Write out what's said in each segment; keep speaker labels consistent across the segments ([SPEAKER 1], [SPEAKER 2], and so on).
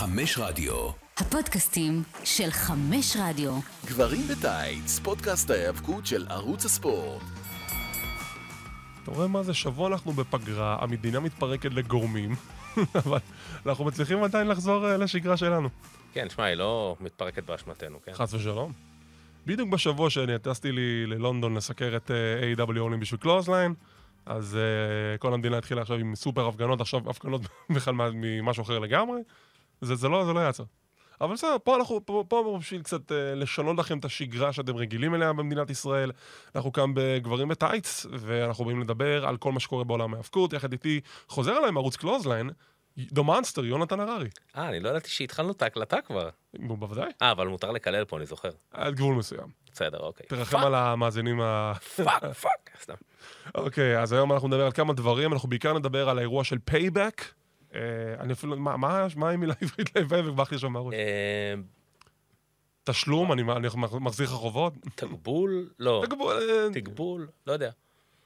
[SPEAKER 1] חמש רדיו.
[SPEAKER 2] הפודקאסטים של חמש רדיו.
[SPEAKER 1] גברים בטייץ, פודקאסט ההיאבקות של ערוץ הספורט.
[SPEAKER 3] אתה רואה מה זה? שבוע אנחנו בפגרה, המדינה מתפרקת לגורמים, אבל אנחנו מצליחים עדיין לחזור אה, לשגרה שלנו.
[SPEAKER 4] כן, שמע, היא לא מתפרקת באשמתנו, כן?
[SPEAKER 3] חס ושלום. בדיוק בשבוע שאני טסתי לי ללונדון לסקר את אה, AEW All In בשביל Clothesline, אז אה, כל המדינה התחילה עכשיו עם סופר הפגנות, עכשיו הפגנות בכלל ממשהו אחר לגמרי. זה, זה, לא, זה לא יעצר. אבל בסדר, פה אנחנו פה, פה בשביל קצת אה, לשנות לכם את השגרה שאתם רגילים אליה במדינת ישראל. אנחנו כאן בגברים בטייץ, ואנחנו באים לדבר על כל מה שקורה בעולם ההאבקות. יחד איתי חוזר אליי מערוץ Clothesline, The Monster, יונתן הררי.
[SPEAKER 4] אה, אני לא ידעתי שהתחלנו את ההקלטה כבר.
[SPEAKER 3] בוודאי.
[SPEAKER 4] אה, אבל מותר לקלל פה, אני זוכר.
[SPEAKER 3] עד גבול מסוים.
[SPEAKER 4] בסדר, אוקיי.
[SPEAKER 3] תרחם על המאזינים ה...
[SPEAKER 4] fuck, fuck, סתם.
[SPEAKER 3] אוקיי, אז היום אנחנו נדבר על כמה דברים, אנחנו בעיקר נדבר על האירוע של Payback. אה, אני אפילו, מה- העברית לפייבק? ברח לי שם מהראש.
[SPEAKER 4] אה,
[SPEAKER 3] תשלום, אני מחזיר לך חובות?
[SPEAKER 4] תגבול? לא.
[SPEAKER 3] תגבור, אה,
[SPEAKER 4] תגבול? לא יודע.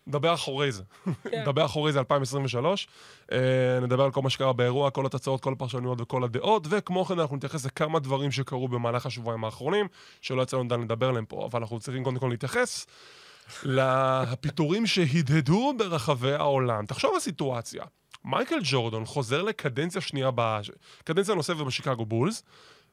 [SPEAKER 3] נדבר אחורי זה.
[SPEAKER 4] כן.
[SPEAKER 3] נדבר אחורי זה 2023. אה, נדבר על כל מה שקרה באירוע, כל התוצאות, כל הפרשנויות וכל הדעות, וכמו כן אנחנו נתייחס לכמה דברים שקרו במהלך השבועיים האחרונים, שלא יצא לנו לדבר עליהם פה, אבל אנחנו צריכים קודם כל להתייחס לפיטורים שהדהדו ברחבי העולם. תחשוב על סיטואציה. מייקל ג'ורדון חוזר לקדנציה שנייה, ב... קדנציה נוספת בשיקגו בולס,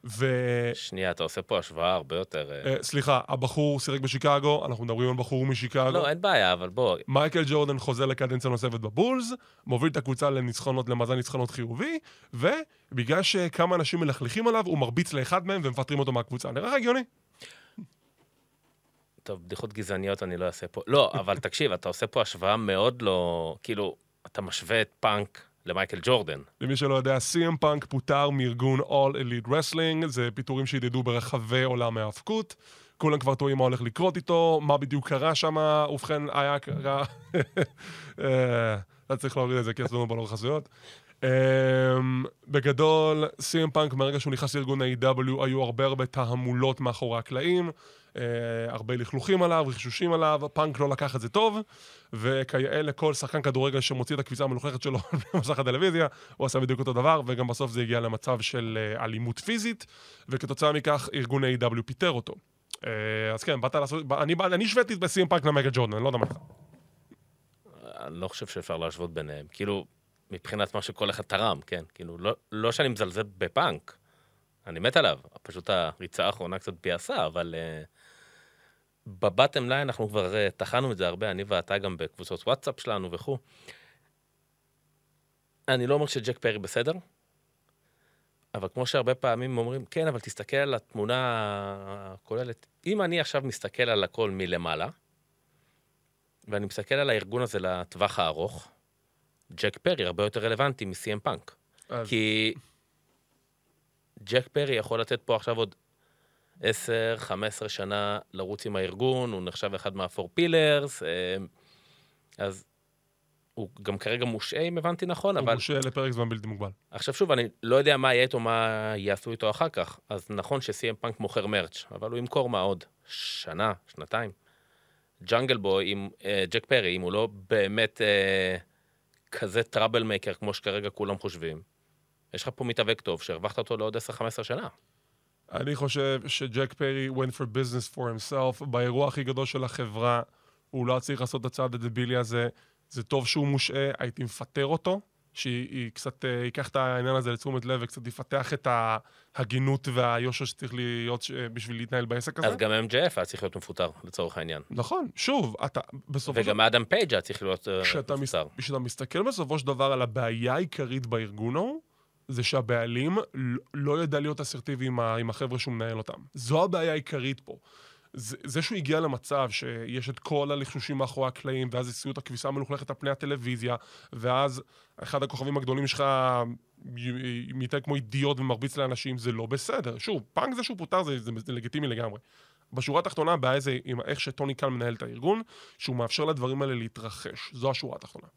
[SPEAKER 3] ו...
[SPEAKER 4] שנייה, אתה עושה פה השוואה הרבה יותר... אה,
[SPEAKER 3] סליחה, הבחור שיחק בשיקגו, אנחנו מדברים על בחור משיקגו.
[SPEAKER 4] לא, אין בעיה, אבל בוא,
[SPEAKER 3] מייקל ג'ורדן חוזר לקדנציה נוספת בבולס, מוביל את הקבוצה לניצחונות, למאזן ניצחונות חיובי, ובגלל שכמה אנשים מלכלכים עליו, הוא מרביץ לאחד מהם ומפטרים אותו מהקבוצה. נראה לך הגיוני?
[SPEAKER 4] טוב, בדיחות גזעניות אני לא אעשה פה. לא, אבל תקשיב, אתה עושה פה השוואה מאוד לא... כאילו, אתה משווה את פאנק למייקל ג'ורדן.
[SPEAKER 3] למי שלא יודע, CM פאנק פוטר מארגון All Elite Wrestling, זה פיטורים שהדהדו ברחבי עולם ההאבקות. כולם כבר תוהים מה הולך לקרות איתו, מה בדיוק קרה שם, ובכן, היה קרה... אתה צריך להוריד את זה, כי אצלנו בלור חסויות. אמ, בגדול, CM פאנק, מהרגע שהוא נכנס לארגון ה-AEW, היו הרבה הרבה תעמולות מאחורי הקלעים, אה, הרבה לכלוכים עליו, רחשושים עליו, פאנק לא לקח את זה טוב, וכיאה לכל שחקן כדורגל שמוציא את הכביסה המלוכלכת שלו במסך הטלוויזיה, הוא עשה בדיוק אותו דבר, וגם בסוף זה הגיע למצב של אה, אלימות פיזית, וכתוצאה מכך ארגון ה-AEW פיטר אותו. אה, אז כן, באת לעשות, אני אני השוויתי CM פאנק למייקל ג'ורדן, אני לא יודע מה לך.
[SPEAKER 4] אני לא חושב שאפשר להשוות ביניהם. כאילו, מבחינת מה שכל אחד תרם, כן? כאילו, לא, לא שאני מזלזל בפאנק, אני מת עליו. פשוט הריצה האחרונה קצת ביאסה, אבל אה, ב bottom line אנחנו כבר אה, טחנו את זה הרבה, אני ואתה גם בקבוצות וואטסאפ שלנו וכו'. אני לא אומר שג'ק פרי בסדר, אבל כמו שהרבה פעמים אומרים, כן, אבל תסתכל על התמונה הכוללת. אם אני עכשיו מסתכל על הכל מלמעלה, ואני מסתכל על הארגון הזה לטווח הארוך, ג'ק פרי הרבה יותר רלוונטי מ-CM פאנק.
[SPEAKER 3] אז-
[SPEAKER 4] כי ג'ק פרי יכול לתת פה עכשיו עוד 10-15 שנה לרוץ עם הארגון, הוא נחשב אחד מהפור פילרס, אז הוא גם כרגע מושעה, אם הבנתי נכון,
[SPEAKER 3] הוא
[SPEAKER 4] אבל
[SPEAKER 3] מושעה לפרק זמן בלתי מוגבל.
[SPEAKER 4] עכשיו שוב, אני לא יודע מה יהיה איתו, מה יעשו איתו אחר כך, אז נכון ש-CM פאנק מוכר מרץ', אבל הוא ימכור מה עוד? שנה, שנתיים. ג'אנגל בוי, עם אה, ג'ק פרי, אם הוא לא באמת אה, כזה טראבל מייקר כמו שכרגע כולם חושבים, יש לך פה מתאבק טוב שהרווחת אותו לעוד 10-15 שנה.
[SPEAKER 3] אני חושב שג'ק פרי went for business for himself, באירוע הכי גדול של החברה, הוא לא צריך לעשות את הצעד הדבילי הזה. זה טוב שהוא מושעה, הייתי מפטר אותו, שהיא קצת אה, ייקח את העניין הזה לתשומת לב וקצת יפתח את ההגינות והיושר שצריך להיות ש- בשביל להתנהל בעסק הזה.
[SPEAKER 4] אז גם MJF היה צריך להיות מפוטר, לצורך העניין.
[SPEAKER 3] נכון, שוב, אתה בסופו של
[SPEAKER 4] וגם אדם פייג' היה צריך להיות אה. מפוטר.
[SPEAKER 3] כשאתה מסתכל בסופו של דבר על הבעיה העיקרית בארגון ההוא, זה שהבעלים לא יודע להיות אסרטיבי עם. עם החבר'ה שהוא מנהל אותם. זו הבעיה העיקרית פה. זה, זה שהוא הגיע למצב שיש את כל הלחשושים מאחורי הקלעים, ואז הוציאו את הכביסה המלוכלכת על פני הטלוויזיה, ואז אחד הכוכבים הגדולים שלך מתנהג כמו אידיוט ומרביץ לאנשים, זה לא בסדר. שוב, פאנק זה שהוא פוטר זה, זה, זה לגיטימי לגמרי. בשורה התחתונה, הבעיה זה עם איך שטוני קאן מנהל את הארגון, שהוא מאפשר לדברים האלה להתרחש. זו השורה התחתונה.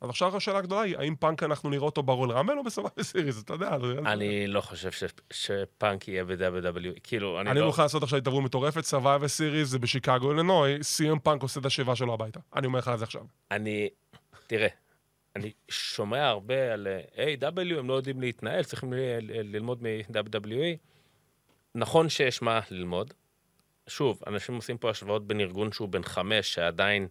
[SPEAKER 3] אז עכשיו השאלה הגדולה היא, האם פאנק אנחנו נראה אותו ב Royal Rumble או ב Survivor Series, אתה יודע.
[SPEAKER 4] אני לא חושב שפאנק יהיה ב-WWE, כאילו, אני
[SPEAKER 3] אני
[SPEAKER 4] לא...
[SPEAKER 3] מוכן לעשות עכשיו התערבות מטורפת, Survivor Series זה בשיקגו, אלינוי, CM פאנק עושה את השיבה שלו הביתה. אני אומר לך את זה עכשיו.
[SPEAKER 4] אני, תראה, אני שומע הרבה על AEW, הם לא יודעים להתנהל, צריכים ללמוד מ-WWE. נכון שיש מה ללמוד. שוב, אנשים עושים פה השוואות בין ארגון שהוא בן חמש, שעדיין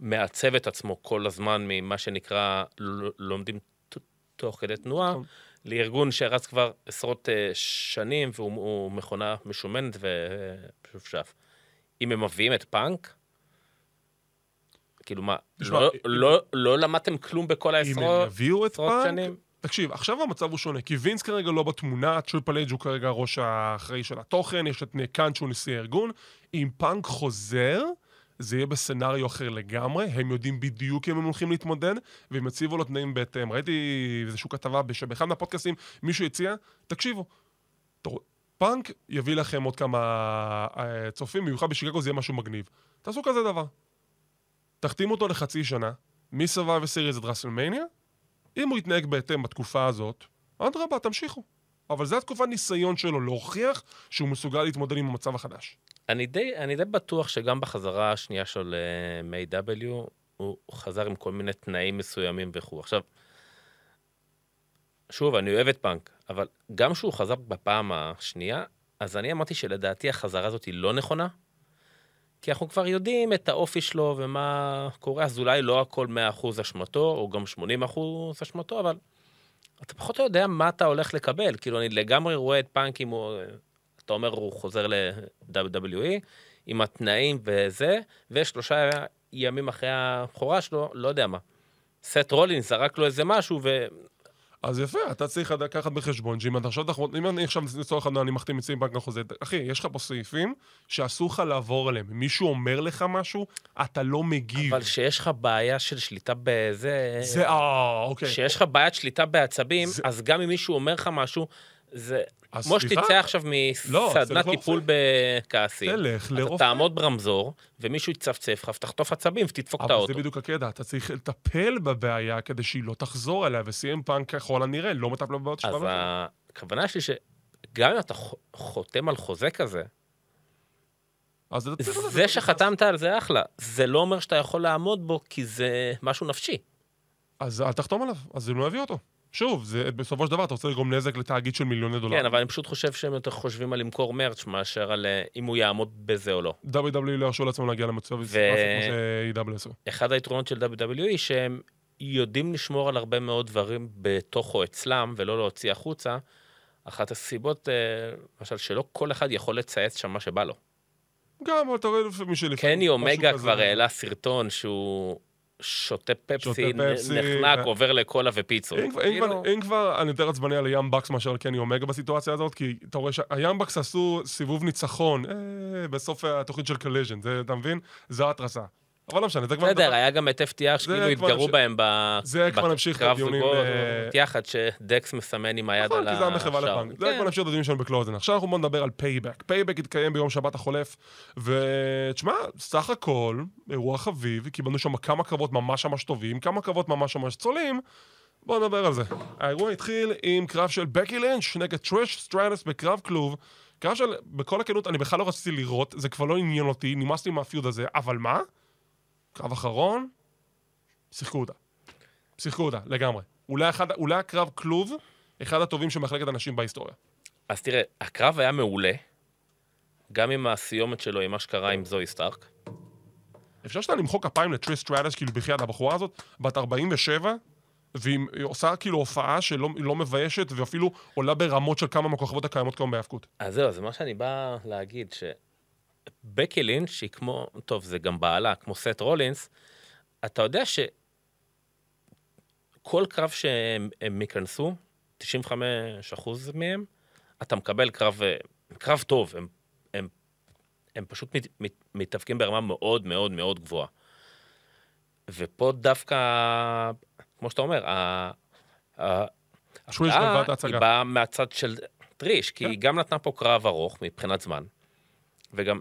[SPEAKER 4] מעצב את עצמו כל הזמן ממה שנקרא לומדים תוך כדי תנועה,
[SPEAKER 3] נכון.
[SPEAKER 4] לארגון שרץ כבר עשרות אה, שנים והוא הוא מכונה משומנת ושופשף. אם הם מביאים את פאנק, כאילו מה, לא, לא, לא למדתם כלום בכל
[SPEAKER 3] אם הם
[SPEAKER 4] העשרות
[SPEAKER 3] יביאו את
[SPEAKER 4] עשרות
[SPEAKER 3] פאנק,
[SPEAKER 4] שנים?
[SPEAKER 3] תקשיב, עכשיו המצב הוא שונה, כי וינס כרגע לא בתמונה, טריפל אייג' הוא כרגע הראש האחראי של התוכן, יש את ניק קאן שהוא נשיא הארגון. אם פאנק חוזר, זה יהיה ב scenario אחר לגמרי, הם יודעים בדיוק עם מה הם הולכים להתמודד, והם יציבו לו תנאים בהתאם. ראיתי איזושהי כתבה באחד מהפודקאסטים, מישהו הציע, תקשיבו, פאנק יביא לכם עוד כמה אה, צופים, במיוחד בשיקגו זה יהיה משהו מגניב. תעשו כזה דבר. תחתימו אותו לחצי שנה, מ-Survivor Series עד ראסלמניה, אם הוא יתנהג בהתאם בתקופה הזאת, אדרבה, תמשיכו. אבל זו התקופת ניסיון שלו להוכיח שהוא מסוגל להתמודד עם המצב החדש.
[SPEAKER 4] אני די, אני די בטוח שגם בחזרה השנייה שלו ל-MAW, הוא, הוא חזר עם כל מיני תנאים מסוימים וכו'. עכשיו, שוב, אני אוהב את פאנק, אבל גם כשהוא חזר בפעם השנייה, אז אני אמרתי שלדעתי החזרה הזאת היא לא נכונה, כי אנחנו כבר יודעים את האופי שלו ומה קורה, אז אולי לא הכל 100% אשמתו, או גם 80% אשמתו, אבל אתה פחות או יודע מה אתה הולך לקבל. כאילו, אני לגמרי רואה את פאנק אם הוא... אתה אומר, הוא חוזר ל-WWE, עם התנאים וזה, ושלושה ימים אחרי הבכורה שלו, לא יודע מה. סט רולינס זרק לו איזה משהו, ו...
[SPEAKER 3] אז יפה, אתה צריך לקחת בחשבון שאם אתה עכשיו, אם אני עכשיו לצורך העניין, אני מחתים את CM פאנק לחוזה, אחי, יש לך פה סעיפים שאסור לך לעבור עליהם. אם מישהו אומר לך משהו, אתה לא מגיב.
[SPEAKER 4] אבל שיש לך בעיה של שליטה בזה...
[SPEAKER 3] זה, אה, אוקיי.
[SPEAKER 4] כשיש לך בעיית שליטה בעצבים,
[SPEAKER 3] זה-
[SPEAKER 4] אז גם אם מישהו אומר לך משהו, זה כמו? שתצא עכשיו
[SPEAKER 3] לא,
[SPEAKER 4] מסדנת טיפול בכעסים.
[SPEAKER 3] תלך
[SPEAKER 4] אתה
[SPEAKER 3] לרופא.
[SPEAKER 4] תעמוד ברמזור, ומישהו יצפצף לך ותחטוף עצבים ותדפוק את
[SPEAKER 3] אבל
[SPEAKER 4] האוטו.
[SPEAKER 3] זה בדיוק הקטע, אתה צריך לטפל בבעיה כדי שהיא לא תחזור אליה, וסיים פאנק ככל הנראה לא מטפל בבעיות שלך.
[SPEAKER 4] אז הכוונה שלי שגם אם אתה חותם על חוזה כזה,
[SPEAKER 3] אתה
[SPEAKER 4] זה שחתמת על זה אחלה. זה לא אומר שאתה יכול לעמוד בו, כי זה משהו נפשי.
[SPEAKER 3] אז אל תחתום עליו, אז הם לא יביאו אותו. שוב, זה, בסופו של דבר אתה רוצה לגרום נזק לתאגיד של מיליוני דולרים.
[SPEAKER 4] כן, אבל אני פשוט חושב שהם יותר חושבים על למכור מרץ' מאשר על אה, אם הוא יעמוד בזה או לא.
[SPEAKER 3] WWE לא ירשו לעצמם להגיע למצב הזה, כמו ש-AW.
[SPEAKER 4] אחד היתרונות של WWE שהם יודעים לשמור על הרבה מאוד דברים בתוכו אצלם ולא להוציא החוצה. אחת הסיבות, אה, למשל, שלא כל אחד יכול לצייץ שם מה שבא לו.
[SPEAKER 3] גם, אתה רואה לפעמים שלפעמים...
[SPEAKER 4] קני אומגה כבר העלה סרטון שהוא שותה פפסי, נחנק,
[SPEAKER 3] ו-
[SPEAKER 4] עובר לקולה ופיצות.
[SPEAKER 3] אם
[SPEAKER 4] כאילו,
[SPEAKER 3] כבר- אם כבר, אני יותר עצבני על ה Young Bucks מאשר על קני אומגה בסיטואציה הזאת, כי אתה רואה שה Young Bucks עשו סיבוב ניצחון אה, בסוף התוכנית של Collision, זה, אתה מבין? זו ההתרסה. אבל לא משנה, זה כבר...
[SPEAKER 4] בסדר, היה גם את FTR שכאילו התגרו בהם בקרב זוגות
[SPEAKER 3] אה,
[SPEAKER 4] יחד, שדקס מסמן עם היד
[SPEAKER 3] נכון,
[SPEAKER 4] על
[SPEAKER 3] כי זה המחווה
[SPEAKER 4] השער.
[SPEAKER 3] לפאנק. זה
[SPEAKER 4] כן.
[SPEAKER 3] כבר נמשיך את הדיונים שלנו ב Clothesline. עכשיו אנחנו בוא נדבר על Payback. Payback התקיים ביום שבת החולף, ותשמע, סך הכל, אירוע חביב, קיבלנו שם כמה קרבות ממש ממש טובים, כמה קרבות ממש ממש צולעים. בואו נדבר על זה. האירוע התחיל עם קרב של בקי לינץ' נגד טריש סטרטוס בקרב כלוב. קרב של, בכל הכנות, אני בכלל לא רציתי לראות, זה כבר לא עניין אותי, נמאס לי מה feud הזה, אבל מה? קרב אחרון, שיחקו אותה. שיחקו אותה, לגמרי. אולי, אחד, אולי הקרב כלוב, אחד הטובים של מחלקת הנשים בהיסטוריה.
[SPEAKER 4] אז תראה, הקרב היה מעולה, גם עם הסיומת שלו, עם מה שקרה עם זואי סטארק.
[SPEAKER 3] אפשר שאתה למחוא כפיים לטריש סטרטוס, כאילו בחייאת הבחורה הזאת, בת 47, והיא עושה כאילו הופעה שלא לא מביישת, ואפילו עולה ברמות של כמה מהכוכבות הקיימות כיום בהאבקות.
[SPEAKER 4] אז זהו, זה מה שאני בא להגיד, שבקי לינץ' היא כמו, טוב, זה גם בעלה, כמו סט רולינס, אתה יודע שכל קרב שהם הם ייכנסו, 95% מהם, אתה מקבל קרב, קרב טוב, הם, הם, הם פשוט מת, מת, מתאבקים ברמה מאוד מאוד מאוד גבוהה. ופה דווקא, כמו שאתה אומר, ה- ה-
[SPEAKER 3] טריש
[SPEAKER 4] ההפתעה
[SPEAKER 3] גנבה את
[SPEAKER 4] היא
[SPEAKER 3] ההצגה.
[SPEAKER 4] באה מהצד של טריש, כי
[SPEAKER 3] כן.
[SPEAKER 4] היא גם נתנה פה קרב ארוך מבחינת זמן, וגם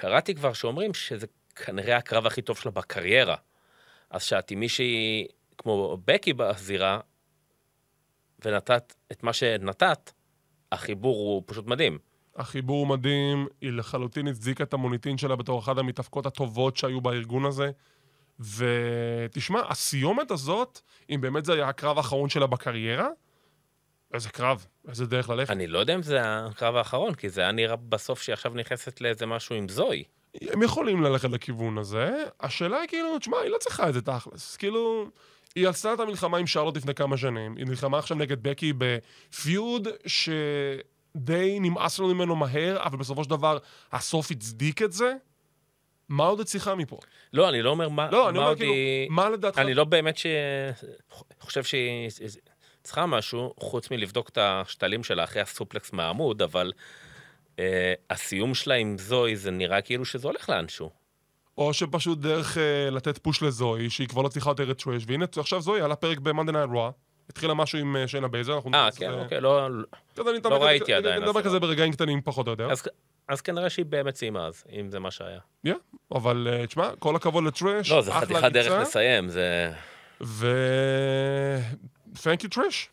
[SPEAKER 4] קראתי כבר שאומרים שזה כנראה הקרב הכי טוב שלה בקריירה. אז שאת עם מישהי כמו בקי בזירה, ונתת את מה שנתת, החיבור הוא פשוט מדהים.
[SPEAKER 3] החיבור הוא מדהים, היא לחלוטין הצדיקה את המוניטין שלה בתור אחת המתאבקות הטובות שהיו בארגון הזה. ותשמע, הסיומת הזאת, אם באמת זה היה הקרב האחרון שלה בקריירה, איזה קרב, איזה דרך ללכת.
[SPEAKER 4] אני לא יודע אם זה הקרב האחרון, כי זה היה נראה בסוף שהיא עכשיו נכנסת לאיזה משהו עם זוהי.
[SPEAKER 3] הם יכולים ללכת לכיוון הזה, השאלה היא כאילו, תשמע, היא לא צריכה את זה תכלס. כאילו, היא עשתה את המלחמה עם שרלוט לפני כמה שנים, היא נלחמה עכשיו נגד בקי בפיוד שדי נמאס לנו ממנו מהר, אבל בסופו של דבר הסוף הצדיק את זה. מה עוד את צריכה מפה?
[SPEAKER 4] לא, אני לא אומר מה,
[SPEAKER 3] לא, אני אומר
[SPEAKER 4] עוד
[SPEAKER 3] כאילו,
[SPEAKER 4] היא...
[SPEAKER 3] מה לדעתך?
[SPEAKER 4] אני לא באמת ש... חושב שהיא צריכה משהו, חוץ מלבדוק את השתלים שלה אחרי הסופלקס מהעמוד, אבל אה, הסיום שלה עם זוהי, זה נראה כאילו שזה הולך לאנשהו.
[SPEAKER 3] או שפשוט דרך אה, לתת פוש לזוהי, שהיא כבר לא צריכה יותר את טרש, והנה עכשיו זוהי על הפרק ב-Monday Night Raw. התחילה משהו עם אה, שיינה בייזר, אנחנו...
[SPEAKER 4] אה, כן, אוקיי, לא...
[SPEAKER 3] אני
[SPEAKER 4] לא ראיתי עדיין,
[SPEAKER 3] נדבר
[SPEAKER 4] אז
[SPEAKER 3] כזה
[SPEAKER 4] לא.
[SPEAKER 3] ברגעים קטנים פחות או יותר.
[SPEAKER 4] אז, אז כנראה שהיא באמת סיימה אז, אם זה מה שהיה.
[SPEAKER 3] Yeah, אבל אה, תשמע, כל הכבוד לטרש,
[SPEAKER 4] לא, זה חתיכת דרך לסיים, זה...
[SPEAKER 3] ו... Thank you טרש.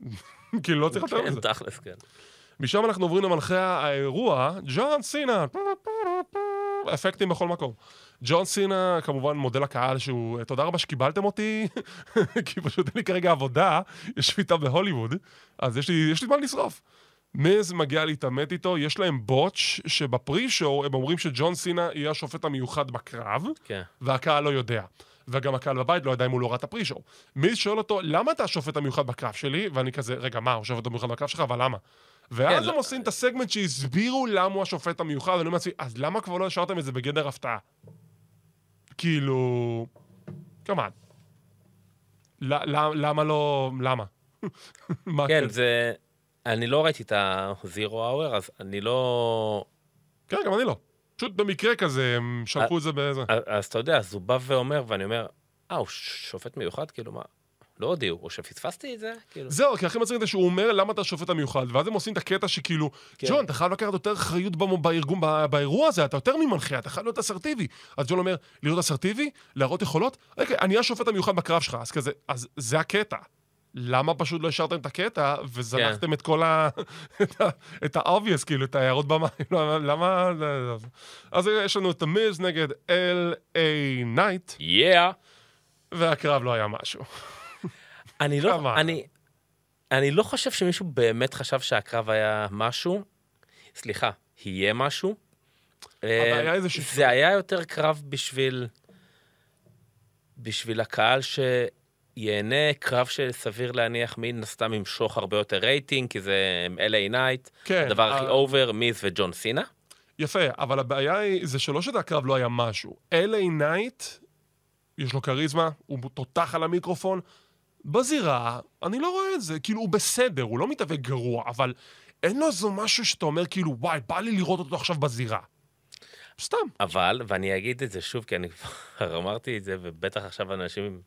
[SPEAKER 3] כאילו, לא צריך יותר
[SPEAKER 4] כן,
[SPEAKER 3] מזה.
[SPEAKER 4] תכלס, כן.
[SPEAKER 3] משם אנחנו עוברים למנחה האירוע, ג'ון סינה. אפקטים בכל מקום. ג'ון סינה, כמובן, מודה לקהל שהוא, תודה רבה שקיבלתם אותי, כי פשוט אין לי כרגע עבודה, יש שביתה בהוליווד, אז יש לי, יש לי זמן לשרוף. מיז מגיע להתעמת איתו, יש להם בוטש, שבפרי-שואו הם אומרים שג'ון סינה יהיה השופט המיוחד בקרב,
[SPEAKER 4] כן.
[SPEAKER 3] והקהל לא יודע. וגם הקהל בבית לא יודע אם הוא לא ראה את הפרי-שואו. מיז שואל אותו, למה אתה השופט המיוחד בקרב שלי? ואני כזה, רגע, מה, הוא השופט המיוחד בקרב שלך, אבל למה? ואז
[SPEAKER 4] כן,
[SPEAKER 3] הם
[SPEAKER 4] לא-
[SPEAKER 3] עושים את הסגמנט שהסבירו למה הוא השופט המיוחד, ואני אומר לעצמי, אז למה כבר לא השארתם את זה בגדר הפתעה? כאילו... כמובן. למה לא... למה? מה
[SPEAKER 4] כן, זה... אני לא ראיתי את הזירו האוור, אז אני לא...
[SPEAKER 3] כן, גם אני לא. פשוט במקרה כזה, הם שלחו את זה באיזה...
[SPEAKER 4] אז, אתה יודע, אז הוא בא ואומר, ואני אומר, אה, הוא שופט מיוחד? כאילו, מה? לא הודיעו, או שפספסתי את זה? כאילו...
[SPEAKER 3] זהו, כי הכי מצחיק זה שהוא אומר למה אתה השופט המיוחד, ואז הם עושים את הקטע שכאילו,
[SPEAKER 4] כן.
[SPEAKER 3] ג'ון, אתה חייב לקחת יותר אחריות בארגון, באירוע הזה, אתה יותר ממנחה, אתה חייב להיות אסרטיבי. אז ג'ון אומר, להיות אסרטיבי, להראות יכולות, רגע, אני השופט המיוחד בקרב שלך, אז כזה, אז זה הקטע. למה פשוט לא השארתם את הקטע, וזנחתם את כל ה... את ה-obvious, כאילו, את ההערות במים? לא, למה... אז יש לנו את המיז נגד L.A. נייט,
[SPEAKER 4] yeah!
[SPEAKER 3] והקרב לא היה משהו.
[SPEAKER 4] אני לא? אני, אני לא חושב שמישהו באמת חשב שהקרב היה משהו. סליחה, יהיה משהו.
[SPEAKER 3] היה
[SPEAKER 4] אה,
[SPEAKER 3] שיפור.
[SPEAKER 4] זה היה יותר קרב בשביל... בשביל הקהל שיהנה, קרב שסביר להניח מן הסתם ימשוך הרבה יותר רייטינג, כי זה LA נייט,
[SPEAKER 3] כן,
[SPEAKER 4] הדבר הכי
[SPEAKER 3] אה,
[SPEAKER 4] over, מיז וג'ון סינה.
[SPEAKER 3] יפה, אבל הבעיה היא, זה שלא שזה הקרב לא היה משהו. LA נייט, יש לו כריזמה, הוא תותח על המיקרופון. בזירה, אני לא רואה את זה. כאילו, הוא בסדר, הוא לא מתאבק גרוע, אבל אין לו איזה משהו שאתה אומר, כאילו, וואי, בא לי לראות אותו עכשיו בזירה. סתם.
[SPEAKER 4] אבל, ואני אגיד את זה שוב, כי אני כבר אמרתי את זה, ובטח עכשיו אנשים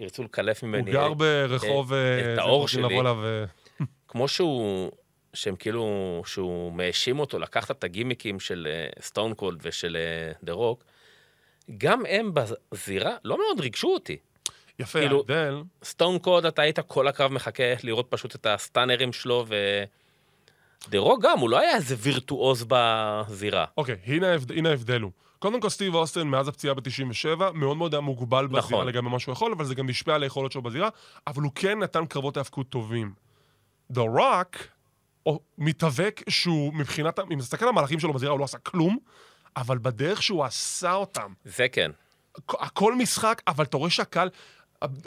[SPEAKER 4] ירצו לקלף
[SPEAKER 3] הוא
[SPEAKER 4] ממני.
[SPEAKER 3] גר ברחוב...
[SPEAKER 4] את
[SPEAKER 3] אה,
[SPEAKER 4] האור שלי.
[SPEAKER 3] אה,
[SPEAKER 4] כמו שהוא, שהם כאילו, שהוא מאשים אותו לקחת את הגימיקים של סטון קולד ושל דה רוק, גם הם בזירה לא מאוד ריגשו אותי.
[SPEAKER 3] יפה,
[SPEAKER 4] כאילו-
[SPEAKER 3] ההבדל.
[SPEAKER 4] סטון קולד, אתה היית כל הקרב מחכה לראות פשוט את הסטאנרים שלו, ו... דה רוק גם, הוא לא היה איזה וירטואוז בזירה.
[SPEAKER 3] אוקיי, הנה ההבד- הנה ההבדל הוא. קודם כל, סטיב אוסטן, מאז הפציעה ב-97, מאוד מאוד היה מוגבל בזירה
[SPEAKER 4] נכון.
[SPEAKER 3] לגבי מה שהוא יכול, אבל זה גם השפיע על היכולות שלו בזירה, אבל הוא כן נתן קרבות האבקות טובים. The Rock, או מתאבק שהוא מבחינת, אם תסתכל על המהלכים שלו בזירה, הוא לא עשה כלום, אבל בדרך שהוא עשה אותם,
[SPEAKER 4] זה כן.
[SPEAKER 3] הכ- הכל משחק, אבל אתה רואה שהקהל...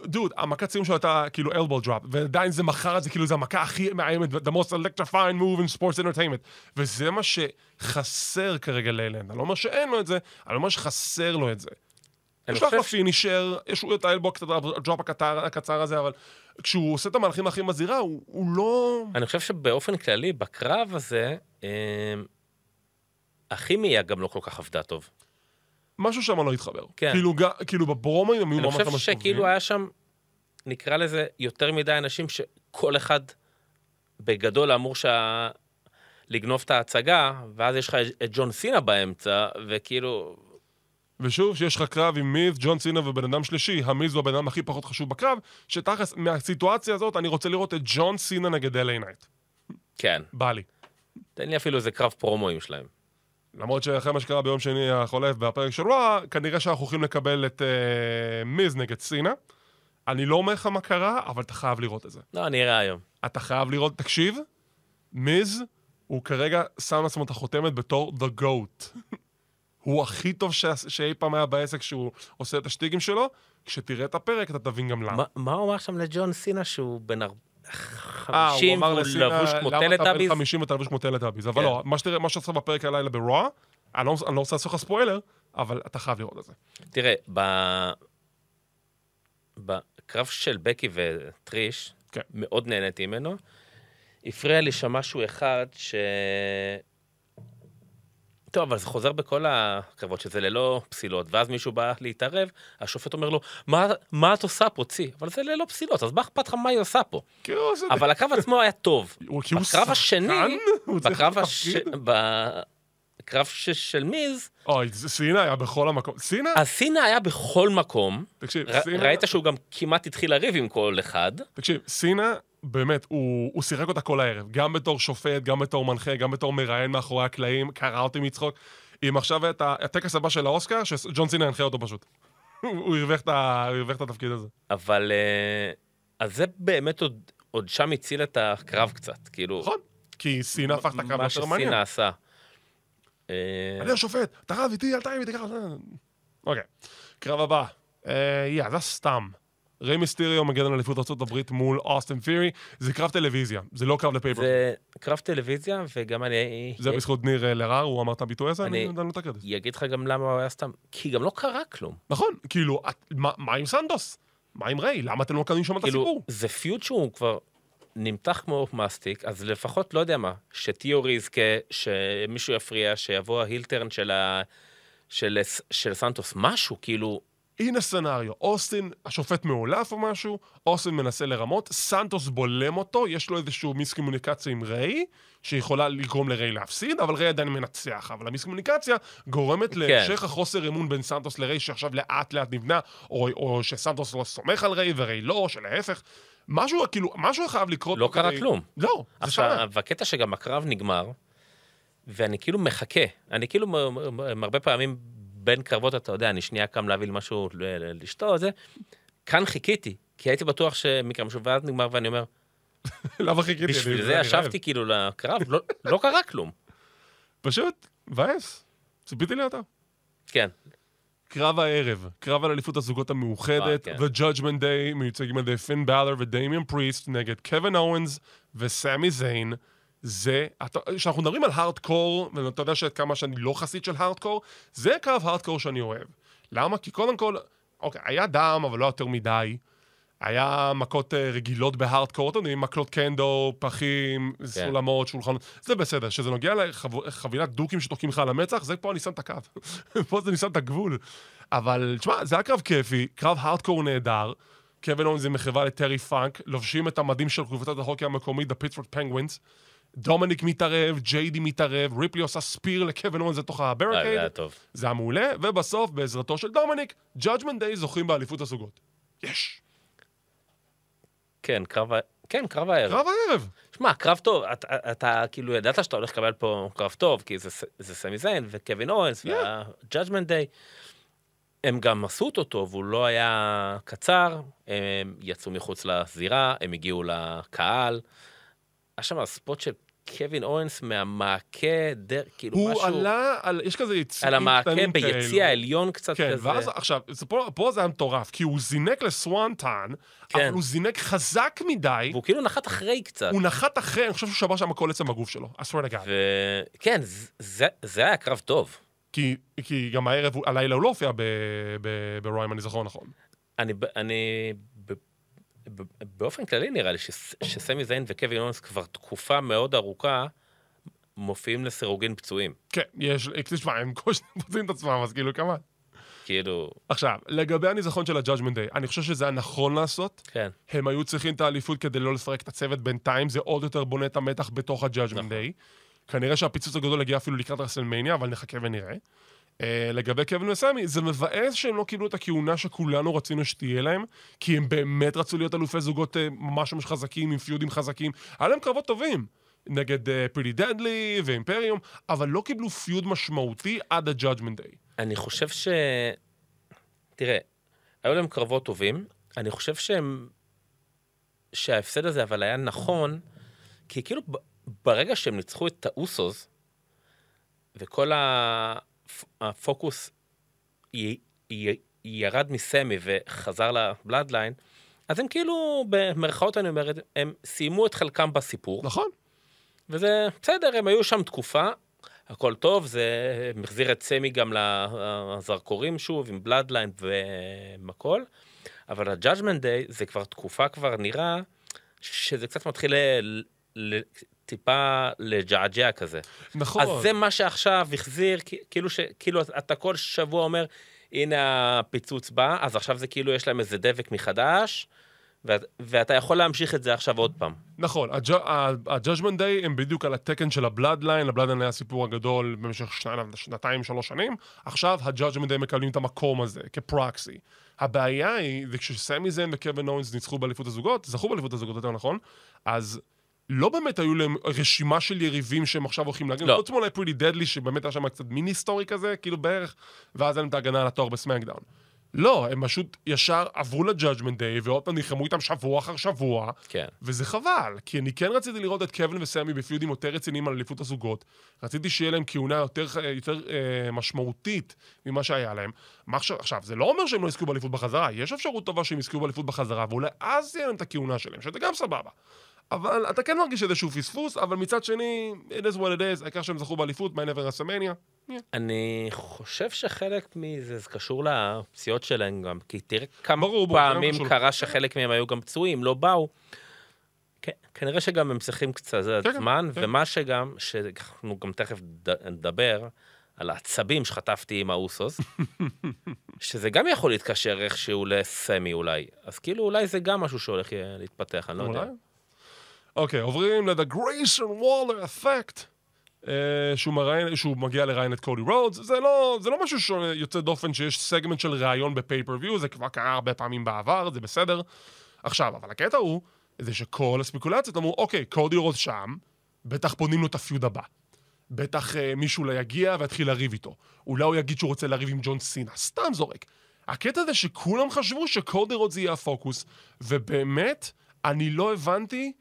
[SPEAKER 3] דוד, המכת סיום שלו הייתה כאילו elbow drop, ועדיין זה מכר את זה כאילו זה המכה הכי מאיימת, the most electrifying move in sports entertainment. וזה מה שחסר כרגע לאלן. אני לא אומר שאין לו את זה, אני אומר שחסר לו את זה. יש לו אחלה פינישר, יש לו את האלבו קצת, הדרופ הקצר, הקצר הזה, אבל כשהוא עושה את המהלכים הכי בזירה, הוא, הוא לא...
[SPEAKER 4] אני חושב שבאופן כללי, בקרב הזה, אה, הכימיה גם לא כל כך עבדה טוב.
[SPEAKER 3] משהו שם לא התחבר.
[SPEAKER 4] כן.
[SPEAKER 3] כאילו, כאילו בפרומואים הם היו
[SPEAKER 4] אני
[SPEAKER 3] ממש
[SPEAKER 4] חושב
[SPEAKER 3] ממש
[SPEAKER 4] שכאילו היה שם, נקרא לזה, יותר מדי אנשים שכל אחד בגדול אמור שה... לגנוב את ההצגה, ואז יש לך את ג'ון סינה באמצע, וכאילו...
[SPEAKER 3] ושוב, שיש לך קרב עם מיז, ג'ון סינה ובן אדם שלישי, המיז הוא הבן אדם הכי פחות חשוב בקרב, שתכלס, מהסיטואציה הזאת אני רוצה לראות את ג'ון סינה נגד LA נייט.
[SPEAKER 4] כן,
[SPEAKER 3] בא לי.
[SPEAKER 4] תן לי אפילו איזה קרב פרומואים שלהם.
[SPEAKER 3] למרות שאחרי מה שקרה ביום שני החולף בפרק של רוע, כנראה שאנחנו הולכים לקבל את uh, מיז נגד סינה. אני לא אומר לך מה קרה, אבל אתה חייב לראות את זה.
[SPEAKER 4] לא, אני אראה היום.
[SPEAKER 3] אתה חייב לראות, תקשיב, מיז הוא כרגע שם לעצמו את החותמת בתור The Goat. הוא הכי טוב ש... שאי פעם היה בעסק שהוא עושה את השטיגים שלו. כשתראה את הפרק אתה תבין גם למה.
[SPEAKER 4] מה- מה הוא אמר שם לג'ון סינה שהוא בן
[SPEAKER 3] אה,
[SPEAKER 4] 50
[SPEAKER 3] אמר
[SPEAKER 4] והוא לבוש כמו
[SPEAKER 3] למה אתה בן
[SPEAKER 4] טלטאביז?
[SPEAKER 3] 50 ואתה לבוש כמו טלטאביז? אבל
[SPEAKER 4] כן.
[SPEAKER 3] לא, מה שעשה בפרק הלילה ב-Raw, אני לא אני לא רוצה לעשות לך ספוילר, אבל אתה חייב לראות את זה.
[SPEAKER 4] תראה. בקרב של בקי וטריש,
[SPEAKER 3] כן.
[SPEAKER 4] מאוד נהניתי ממנו. הפריע לי שם משהו אחד ש... טוב, אבל זה חוזר בכל הקרבות, שזה ללא פסילות, ואז מישהו בא להתערב, השופט אומר לו, מה, מה את עושה פה, צי? אבל זה ללא פסילות, אז מה אכפת לך מה היא עושה פה?
[SPEAKER 3] עושה...
[SPEAKER 4] אבל הקרב עצמו היה טוב. בקרב השני, בקרב
[SPEAKER 3] לעשות
[SPEAKER 4] הש...
[SPEAKER 3] תפקיד.
[SPEAKER 4] בקרב ש... של מיז,
[SPEAKER 3] אוי, סינה היה בכל המקום. סינה,
[SPEAKER 4] אז סינה היה בכל מקום,
[SPEAKER 3] תקשיב,
[SPEAKER 4] ר...
[SPEAKER 3] סינה...
[SPEAKER 4] ראית שהוא גם כמעט התחיל לריב עם כל אחד,
[SPEAKER 3] תקשיב, סינה, באמת, הוא, הוא שיחק אותה כל הערב. גם בתור שופט, גם בתור מנחה, גם בתור מראיין מאחורי הקלעים, קרע אותי מצחוק. אם עכשיו את הטקס הבא של האוסקר, שג'ון סינה ינחה אותו פשוט. הוא הרוויח את התפקיד הזה.
[SPEAKER 4] אבל... אה, אז זה באמת עוד, עוד שם הציל את הקרב קצת, כאילו...
[SPEAKER 3] נכון? כי סינה הפך את הקרב
[SPEAKER 4] מה
[SPEAKER 3] יותר מעניין.
[SPEAKER 4] שסינה עשה. אה,
[SPEAKER 3] אני השופט, אתה רב איתי, אל תרים איתי ככה. אוקיי, קרב הבא. אה, יא, זה סתם. ריי מיסטיריו מגן על אליפות ארה"ב מול אוסטן פירי. זה קרב טלוויזיה, זה לא קרב לפייפר.
[SPEAKER 4] זה קרב טלוויזיה, וגם אני...
[SPEAKER 3] זה בזכות ניר אה, לרר, הוא אמר את הביטוי הזה, אני
[SPEAKER 4] אני-
[SPEAKER 3] נותן לו את הקרדיט.
[SPEAKER 4] אגיד לך גם למה הוא היה סתם, כי גם לא קרה כלום.
[SPEAKER 3] נכון, כאילו, מה- מה עם סנטוס? מה עם ריי? למה אתם לא מקדמים שם את
[SPEAKER 4] כאילו,
[SPEAKER 3] הסיפור?
[SPEAKER 4] זה feud שהוא כבר נמתח כמו מסטיק, אז לפחות, לא יודע מה, שתיאורי יזכה, שמישהו יפריע, שיבוא ה heel turn של, ה... של, של סנטוס, משהו, כאילו,
[SPEAKER 3] הנה scenario, אוסטין, השופט מעולף או משהו, אוסטין מנסה לרמות, סנטוס בולם אותו, יש לו איזשהו מיסקומוניקציה עם ריי, שיכולה לגרום לריי להפסיד, אבל ריי עדיין מנצח. אבל המיסקומוניקציה גורמת להמשך החוסר אמון בין סנטוס לריי, שעכשיו לאט לאט נבנה, או, או שסנטוס לא סומך על ריי וריי לא, או שלהפך. משהו, כאילו, משהו חייב לקרות.
[SPEAKER 4] לא קרה
[SPEAKER 3] כדי-
[SPEAKER 4] כלום.
[SPEAKER 3] לא, זה שנה.
[SPEAKER 4] עכשיו, והקטע שגם הקרב נגמר, ואני כאילו מחכה. אני כאילו הרבה פעמים בין קרבות, אתה יודע, אני שנייה קם להביא לי משהו לשתות, זה. כאן חיכיתי, כי הייתי בטוח שמקרה משהו, ואז נגמר, ואני אומר,
[SPEAKER 3] למה חיכיתי?
[SPEAKER 4] בשביל זה. ישבתי כאילו לקרב, לא- לא קרה כלום.
[SPEAKER 3] פשוט, מבאס. ציפיתי ליותר.
[SPEAKER 4] כן,
[SPEAKER 3] קרב הערב, קרב על אליפות הזוגות המאוחדת,
[SPEAKER 4] אה, כן.
[SPEAKER 3] ו-Judgment Day, מיוצגים על ידי פין באלר ודמיאן פריסט נגד קווין אורנס וסמי זיין. זה, כשאנחנו מדברים על הארדקור, ואתה יודע כמה שאני לא חסיד של הארדקור, זה קרב הארדקור שאני אוהב. למה? כי קודם כל, אוקיי, היה דם, אבל לא יותר מדי. היה מכות אה, רגילות בהארדקור, אתם יודעים, מקלות קנדו, פחים, סולמות, שולחנות, זה בסדר. כשזה נוגע לחבילת דוקים שתוקעים לך על המצח, זה פה אני שם את הקו. פה זה אני שם את הגבול. אבל, תשמע, זה היה קרב כיפי, קרב הארדקור נהדר. קווין אונס עם מחווה לטרי פאנק, לובשים את המדים של קבוצת ההוקי המקומית, The Pittsburgh Penguins. דומיניק מתערב, ג'יידי מתערב, ריפלי עושה spear לקווין אונס לתוך
[SPEAKER 4] אה, זה
[SPEAKER 3] ה barricade.
[SPEAKER 4] היה טוב.
[SPEAKER 3] זה היה מעולה, ובסוף, בעזרתו של דומיניק, Judgment Day זוכים באליפות הזוגות. יש.
[SPEAKER 4] כן, קרב. כן, קרב הערב.
[SPEAKER 3] קרב הערב.
[SPEAKER 4] שמע, קרב טוב, אתה, אתה כאילו ידעת שאתה הולך לקבל פה קרב טוב, כי זה, זה סמי זיין וקווין אוונס
[SPEAKER 3] Yeah.
[SPEAKER 4] וה-Judgment Day. הם גם עשו אותו טוב, הוא לא היה קצר, הם יצאו מחוץ לזירה, הם הגיעו לקהל. היה שם ספוט של קווין אורנס מהמעקה, דר, כאילו
[SPEAKER 3] הוא
[SPEAKER 4] משהו...
[SPEAKER 3] עלה על, יש כזה יציאים
[SPEAKER 4] על המעקה
[SPEAKER 3] קטנים
[SPEAKER 4] ביציע
[SPEAKER 3] כאלו.
[SPEAKER 4] העליון קצת
[SPEAKER 3] כן,
[SPEAKER 4] כזה.
[SPEAKER 3] ואז עכשיו, זה פה, פה זה היה מטורף, כי הוא זינק לסוואנטן,
[SPEAKER 4] כן.
[SPEAKER 3] אבל הוא זינק חזק מדי,
[SPEAKER 4] והוא כאילו נחת אחרי קצת.
[SPEAKER 3] הוא נחת אחרי, אני חושב שהוא שבר שם כל עצם הגוף שלו, I swear to God.
[SPEAKER 4] וכן, זה, זה היה קרב טוב.
[SPEAKER 3] כי, כי גם הערב, הוא- הלילה הוא לא הופיע ב- ב- ברוע, אם אני זוכר נכון.
[SPEAKER 4] אני, אני באופן כללי נראה לי ש, שסמי זיין וקווין אונס כבר תקופה מאוד ארוכה מופיעים לסירוגין פצועים.
[SPEAKER 3] כן, יש, תשמע, הם כל שניה מוצאים את עצמם, אז כאילו, כמה.
[SPEAKER 4] כאילו,
[SPEAKER 3] עכשיו, לגבי הניזכון של ה-Judgment Day, אני חושב שזה היה נכון לעשות.
[SPEAKER 4] כן.
[SPEAKER 3] הם היו צריכים את האליפות כדי לא לפרק את הצוות בינתיים, זה עוד יותר בונה את המתח בתוך ה-Judgment
[SPEAKER 4] נכון.
[SPEAKER 3] Day. כנראה שהפיצוץ הגדול יגיע אפילו לקראת רסלמניה, אבל נחכה ונראה. Uh, לגבי קווין וסמי, זה מבאס שהם לא קיבלו את הכהונה שכולנו רצינו שתהיה להם, כי הם באמת רצו להיות אלופי זוגות uh, ממש ממש חזקים, עם פיודים חזקים. היה להם קרבות טובים. נגד פריטי דדלי ואימפריום, אבל לא קיבלו feud משמעותי עד ה-Judgment Day.
[SPEAKER 4] אני חושב ש... תראה, היו להם קרבות טובים, אני חושב שהם... שההפסד הזה אבל היה נכון, כי כאילו ברגע שהם ניצחו את האוסוס, וכל הפ- הפוקוס י... י... ירד מסמי וחזר לבלאדליין, אז הם כאילו, במרכאות אני אומרת, הם סיימו את חלקם בסיפור.
[SPEAKER 3] נכון.
[SPEAKER 4] וזה בסדר, הם היו שם תקופה, הכל טוב, זה מחזיר את סמי גם לזרקורים שוב, עם בלאדליין ועם הכל, אבל ה-Judgment Day זה כבר תקופה, כבר נראה שזה קצת מתחיל. טיפה לג'עג'ע כזה.
[SPEAKER 3] נכון.
[SPEAKER 4] אז זה מה שעכשיו החזיר, כאילו, ש... כאילו אתה כל שבוע אומר, הנה הפיצוץ בא, אז עכשיו זה כאילו יש להם איזה דבק מחדש, ואת... ואתה יכול להמשיך את זה עכשיו עוד פעם.
[SPEAKER 3] נכון, ה-Judgment Day הם בדיוק על התקן של הבלאדליין, הבלאדליין היה הסיפור הגדול במשך שנ- שנתיים, שלוש שנים, עכשיו ה-Judgment Day מקבלים את המקום הזה כפרוקסי. הבעיה היא, זה כשסמי זן וקווין אורנס ניצחו באליפות הזוגות, זכו באליפות הזוגות יותר נכון, אז לא באמת היו להם רשימה של יריבים שהם עכשיו הולכים להגן,
[SPEAKER 4] לא.
[SPEAKER 3] חוץ מאולי פריטי דדלי, שבאמת היה שם קצת מיני היסטורי כזה, כאילו בערך, ואז היה להם את ההגנה על התואר בסמקדאון. לא, הם פשוט ישר עברו ל-Judgment Day, ועוד פעם נלחמו איתם שבוע אחר שבוע,
[SPEAKER 4] כן.
[SPEAKER 3] וזה חבל, כי אני כן רציתי לראות את קווין וסמי בפיודים יותר רציניים על אליפות הזוגות. רציתי שיהיה להם כהונה יותר, יותר אה, משמעותית ממה שהיה להם. מה עכשיו, עכשיו, זה לא אומר שהם לא יזכו באליפות בחזרה, יש אפשרות טובה שהם יזכו באליפות בחזרה, ואולי אז תהיה להם את הכהונה שלהם, שזה גם סבבה. אבל אתה כן מרגיש איזשהו פספוס, אבל מצד שני, it is what it is, העיקר שהם זכו באליפות, מה נבר רסמניה.
[SPEAKER 4] אני חושב שחלק מזה זה קשור לפציעות שלהם גם, כי תראה כמה
[SPEAKER 3] ברור, ברור,
[SPEAKER 4] פעמים
[SPEAKER 3] קשור.
[SPEAKER 4] קרה שחלק מהם היו גם פצועים, לא באו. כנראה שגם הם צריכים קצת
[SPEAKER 3] כן,
[SPEAKER 4] זמן,
[SPEAKER 3] כן.
[SPEAKER 4] ומה שגם, שאנחנו גם תכף נדבר על העצבים שחטפתי עם האוסוס, שזה גם יכול להתקשר איכשהו לסמי אולי. אז כאילו אולי זה גם משהו שהולך להתפתח, אני לא יודע.
[SPEAKER 3] אוקיי, עוברים ל-The Grayson Waller Effect. אה, שהוא, מראיין, שהוא מגיע לראיין את קודי רודס, זה לא, זה לא משהו שיוצא דופן שיש סגמנט של ראיון ב pay-per-view, זה כבר קרה הרבה פעמים בעבר, זה בסדר. עכשיו, אבל הקטע הוא, זה שכל הספקולציות אמרו, אוקיי, קודי רודס שם, בטח בונים לו את ה feud הבא. בטח אה, מישהו לא יגיע ויתחיל לריב איתו. אולי הוא יגיד שהוא רוצה לריב עם ג'ון סינה, סתם זורק. הקטע זה שכולם חשבו שקודי רודס יהיה הפוקוס, ובאמת, אני לא הבנתי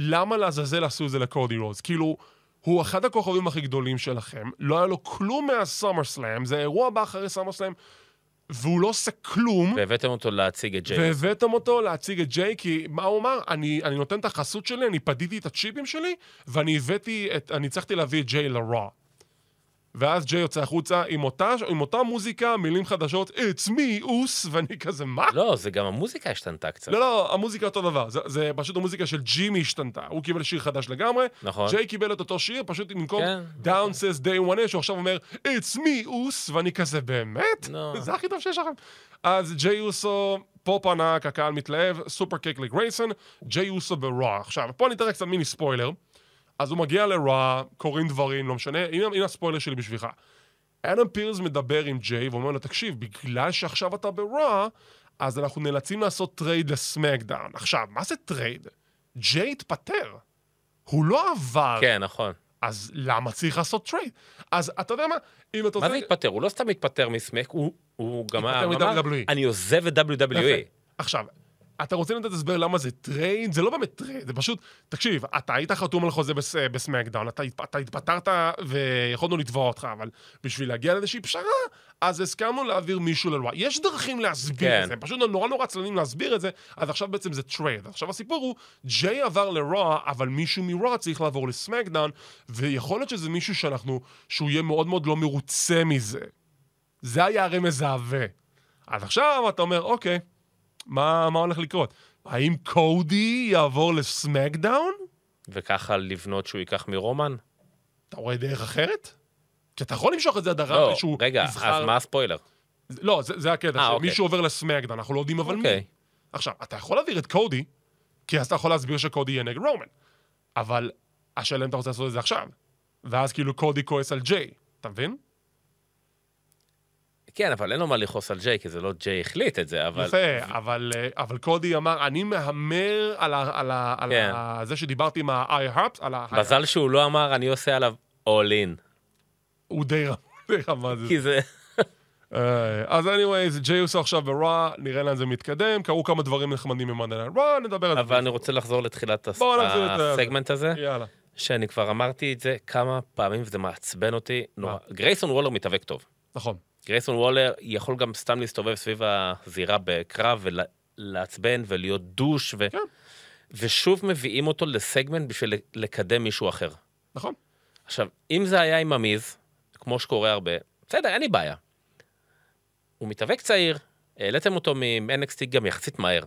[SPEAKER 3] למה לעזאזל עשו את זה לקודי רודס? כאילו, הוא אחד הכוכבים הכי גדולים שלכם, לא היה לו כלום מהסאמר סלאם, זה האירוע הבא אחרי סאמר סלאם, והוא לא עושה כלום,
[SPEAKER 4] והבאתם אותו להציג את ג'יימס.
[SPEAKER 3] והבאתם אותו להציג את ג'יי, כי מה הוא אמר? אני, אני נותן את החסות שלי, אני פדיתי את הצ'יפים שלי, ואני הבאתי, את, אני הצלחתי להביא את ג'יי לרוע. ואז ג'יי יוצא החוצה עם אותה, עם אותה מוזיקה, מילים חדשות, It's me, Uce, ואני כזה, מה?
[SPEAKER 4] לא, זה גם המוזיקה השתנתה קצת.
[SPEAKER 3] לא, לא, המוזיקה אותו דבר. זה, זה פשוט המוזיקה של ג'ימי השתנתה. הוא קיבל שיר חדש לגמרי,
[SPEAKER 4] נכון.
[SPEAKER 3] ג'יי קיבל את אותו שיר, פשוט במקום
[SPEAKER 4] כן.
[SPEAKER 3] Down since day one, שהוא עכשיו אומר, It's me, Uce, ואני כזה, באמת?
[SPEAKER 4] לא.
[SPEAKER 3] זה הכי טוב שיש לכם. אז ג'יי אוסו, פופ ענק, הקהל מתלהב, superkick לגרייסון, ג'יי אוסו ב-Raw. עכשיו, פה אני אתן קצת מיני ספוילר. אז הוא מגיע ל-Raw, קורים דברים, לא משנה, הנה, הנה הספוילר שלי בשבילך. אדם פירס מדבר עם ג'יי ואומר לו, תקשיב, בגלל שעכשיו אתה ב-Raw, אז אנחנו נאלצים לעשות trade ל-SmackDown. עכשיו, מה זה trade? ג'יי התפטר. הוא לא עבר.
[SPEAKER 4] כן, נכון.
[SPEAKER 3] אז למה צריך לעשות trade? אז אתה יודע מה? אם אתה
[SPEAKER 4] מה. זה התפטר? הוא לא סתם התפטר מסמק, הוא- הוא גם אמר,
[SPEAKER 3] מ-WWE.
[SPEAKER 4] אני עוזב את WWE.
[SPEAKER 3] עכשיו, אתה רוצה לתת הסבר למה זה trade? זה לא באמת trade, זה פשוט... תקשיב, אתה היית חתום על חוזה בס... ב-SmackDown, אתה, אתה התפטרת ויכולנו לתבוע אותך, אבל בשביל להגיע לאיזושהי פשרה, אז הסכמנו להעביר מישהו ל-Raw. יש דרכים להסביר
[SPEAKER 4] כן.
[SPEAKER 3] את זה, פשוט נורא נורא עצלנים להסביר את זה, אז עכשיו בעצם זה trade. עכשיו הסיפור הוא, ג'יי עבר ל-Raw, אבל מישהו מ-Raw צריך לעבור ל-SmackDown, ויכול להיות שזה מישהו שאנחנו... שהוא יהיה מאוד מאוד לא מרוצה מזה. זה היה הרי מזעווה. אז עכשיו אתה אומר, אוקיי, מה, מה הולך לקרות? האם קודי יעבור לסמקדאון?
[SPEAKER 4] וככה לבנות שהוא ייקח מרומן?
[SPEAKER 3] אתה רואה דרך אחרת? כי אתה יכול למשוך את זה עד הרע
[SPEAKER 4] לא,
[SPEAKER 3] שהוא
[SPEAKER 4] רגע,
[SPEAKER 3] יבחר...
[SPEAKER 4] אז מה הספוילר?
[SPEAKER 3] לא, זה, זה הקטע,
[SPEAKER 4] אה,
[SPEAKER 3] שמישהו עובר לסמקדאון, אנחנו לא יודעים אבל
[SPEAKER 4] אוקיי.
[SPEAKER 3] מי. עכשיו, אתה יכול להעביר את קודי, כי אז אתה יכול להסביר שקודי יהיה נגד רומן. אבל השאלה אם אתה רוצה לעשות את זה עכשיו. ואז כאילו קודי כועס על ג'יי, אתה מבין?
[SPEAKER 4] כן, אבל אין לו מה לכעוס על ג'יי, כי זה לא ג'יי החליט את זה, אבל...
[SPEAKER 3] יפה, אבל, אה, אבל קודי אמר, אני מהמר על, ה, על, ה, על
[SPEAKER 4] כן.
[SPEAKER 3] ה, זה שדיברתי עם ה-i-harps, על ה...
[SPEAKER 4] מזל שהוא לא אמר, אני עושה עליו all in.
[SPEAKER 3] הוא די את זה.
[SPEAKER 4] כי זה...
[SPEAKER 3] אה, אז anyways, ג'יי אוסו עכשיו ברוע, נראה לאן זה מתקדם, קרו כמה דברים נחמדים במאנדליין רוע, נדבר על זה.
[SPEAKER 4] אבל אני רוצה לחזור לתחילת הסגמנט הזה,
[SPEAKER 3] יאללה.
[SPEAKER 4] שאני כבר אמרתי את זה כמה פעמים, וזה מעצבן אותי. נורא. גרייסון וולר מתאבק טוב.
[SPEAKER 3] נכון.
[SPEAKER 4] גרייסון וולר יכול גם סתם להסתובב סביב הזירה בקרב ולעצבן ולהיות דוש, ו...
[SPEAKER 3] כן.
[SPEAKER 4] ושוב מביאים אותו לסגמנט בשביל לקדם מישהו אחר.
[SPEAKER 3] נכון.
[SPEAKER 4] עכשיו, אם זה היה עם המיז, כמו שקורה הרבה, בסדר, אין לי בעיה. הוא מתאבק צעיר, העליתם אותו מ-NXT גם יחסית מהר.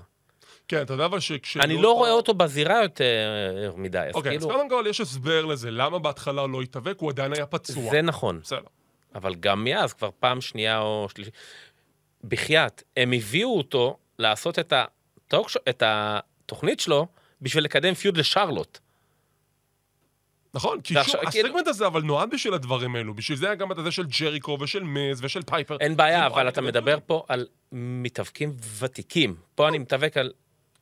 [SPEAKER 3] כן, אתה יודע אבל שכש...
[SPEAKER 4] אני לא רואה אותו בזירה יותר מדי, אז
[SPEAKER 3] אוקיי, אז
[SPEAKER 4] כאילו,
[SPEAKER 3] קודם כל יש הסבר לזה, למה בהתחלה לא התאבק, הוא עדיין היה פצוע.
[SPEAKER 4] זה נכון.
[SPEAKER 3] בסדר.
[SPEAKER 4] אבל גם מאז, כבר פעם שנייה או שלישית, בחייאת, הם הביאו אותו לעשות את, הטוק, את התוכנית שלו בשביל לקדם פיוד לשרלוט.
[SPEAKER 3] נכון, כי שוב,
[SPEAKER 4] כאילו-
[SPEAKER 3] הסגמנט הזה אבל נועד בשביל הדברים האלו, בשביל זה היה גם את הזה של ג'ריקו ושל מיז ושל פייפר.
[SPEAKER 4] אין בעיה,
[SPEAKER 3] זה
[SPEAKER 4] אבל
[SPEAKER 3] נועד
[SPEAKER 4] אתה
[SPEAKER 3] לקדם
[SPEAKER 4] מדבר
[SPEAKER 3] דברים.
[SPEAKER 4] פה על מתאבקים ותיקים. פה אני מתאבק על...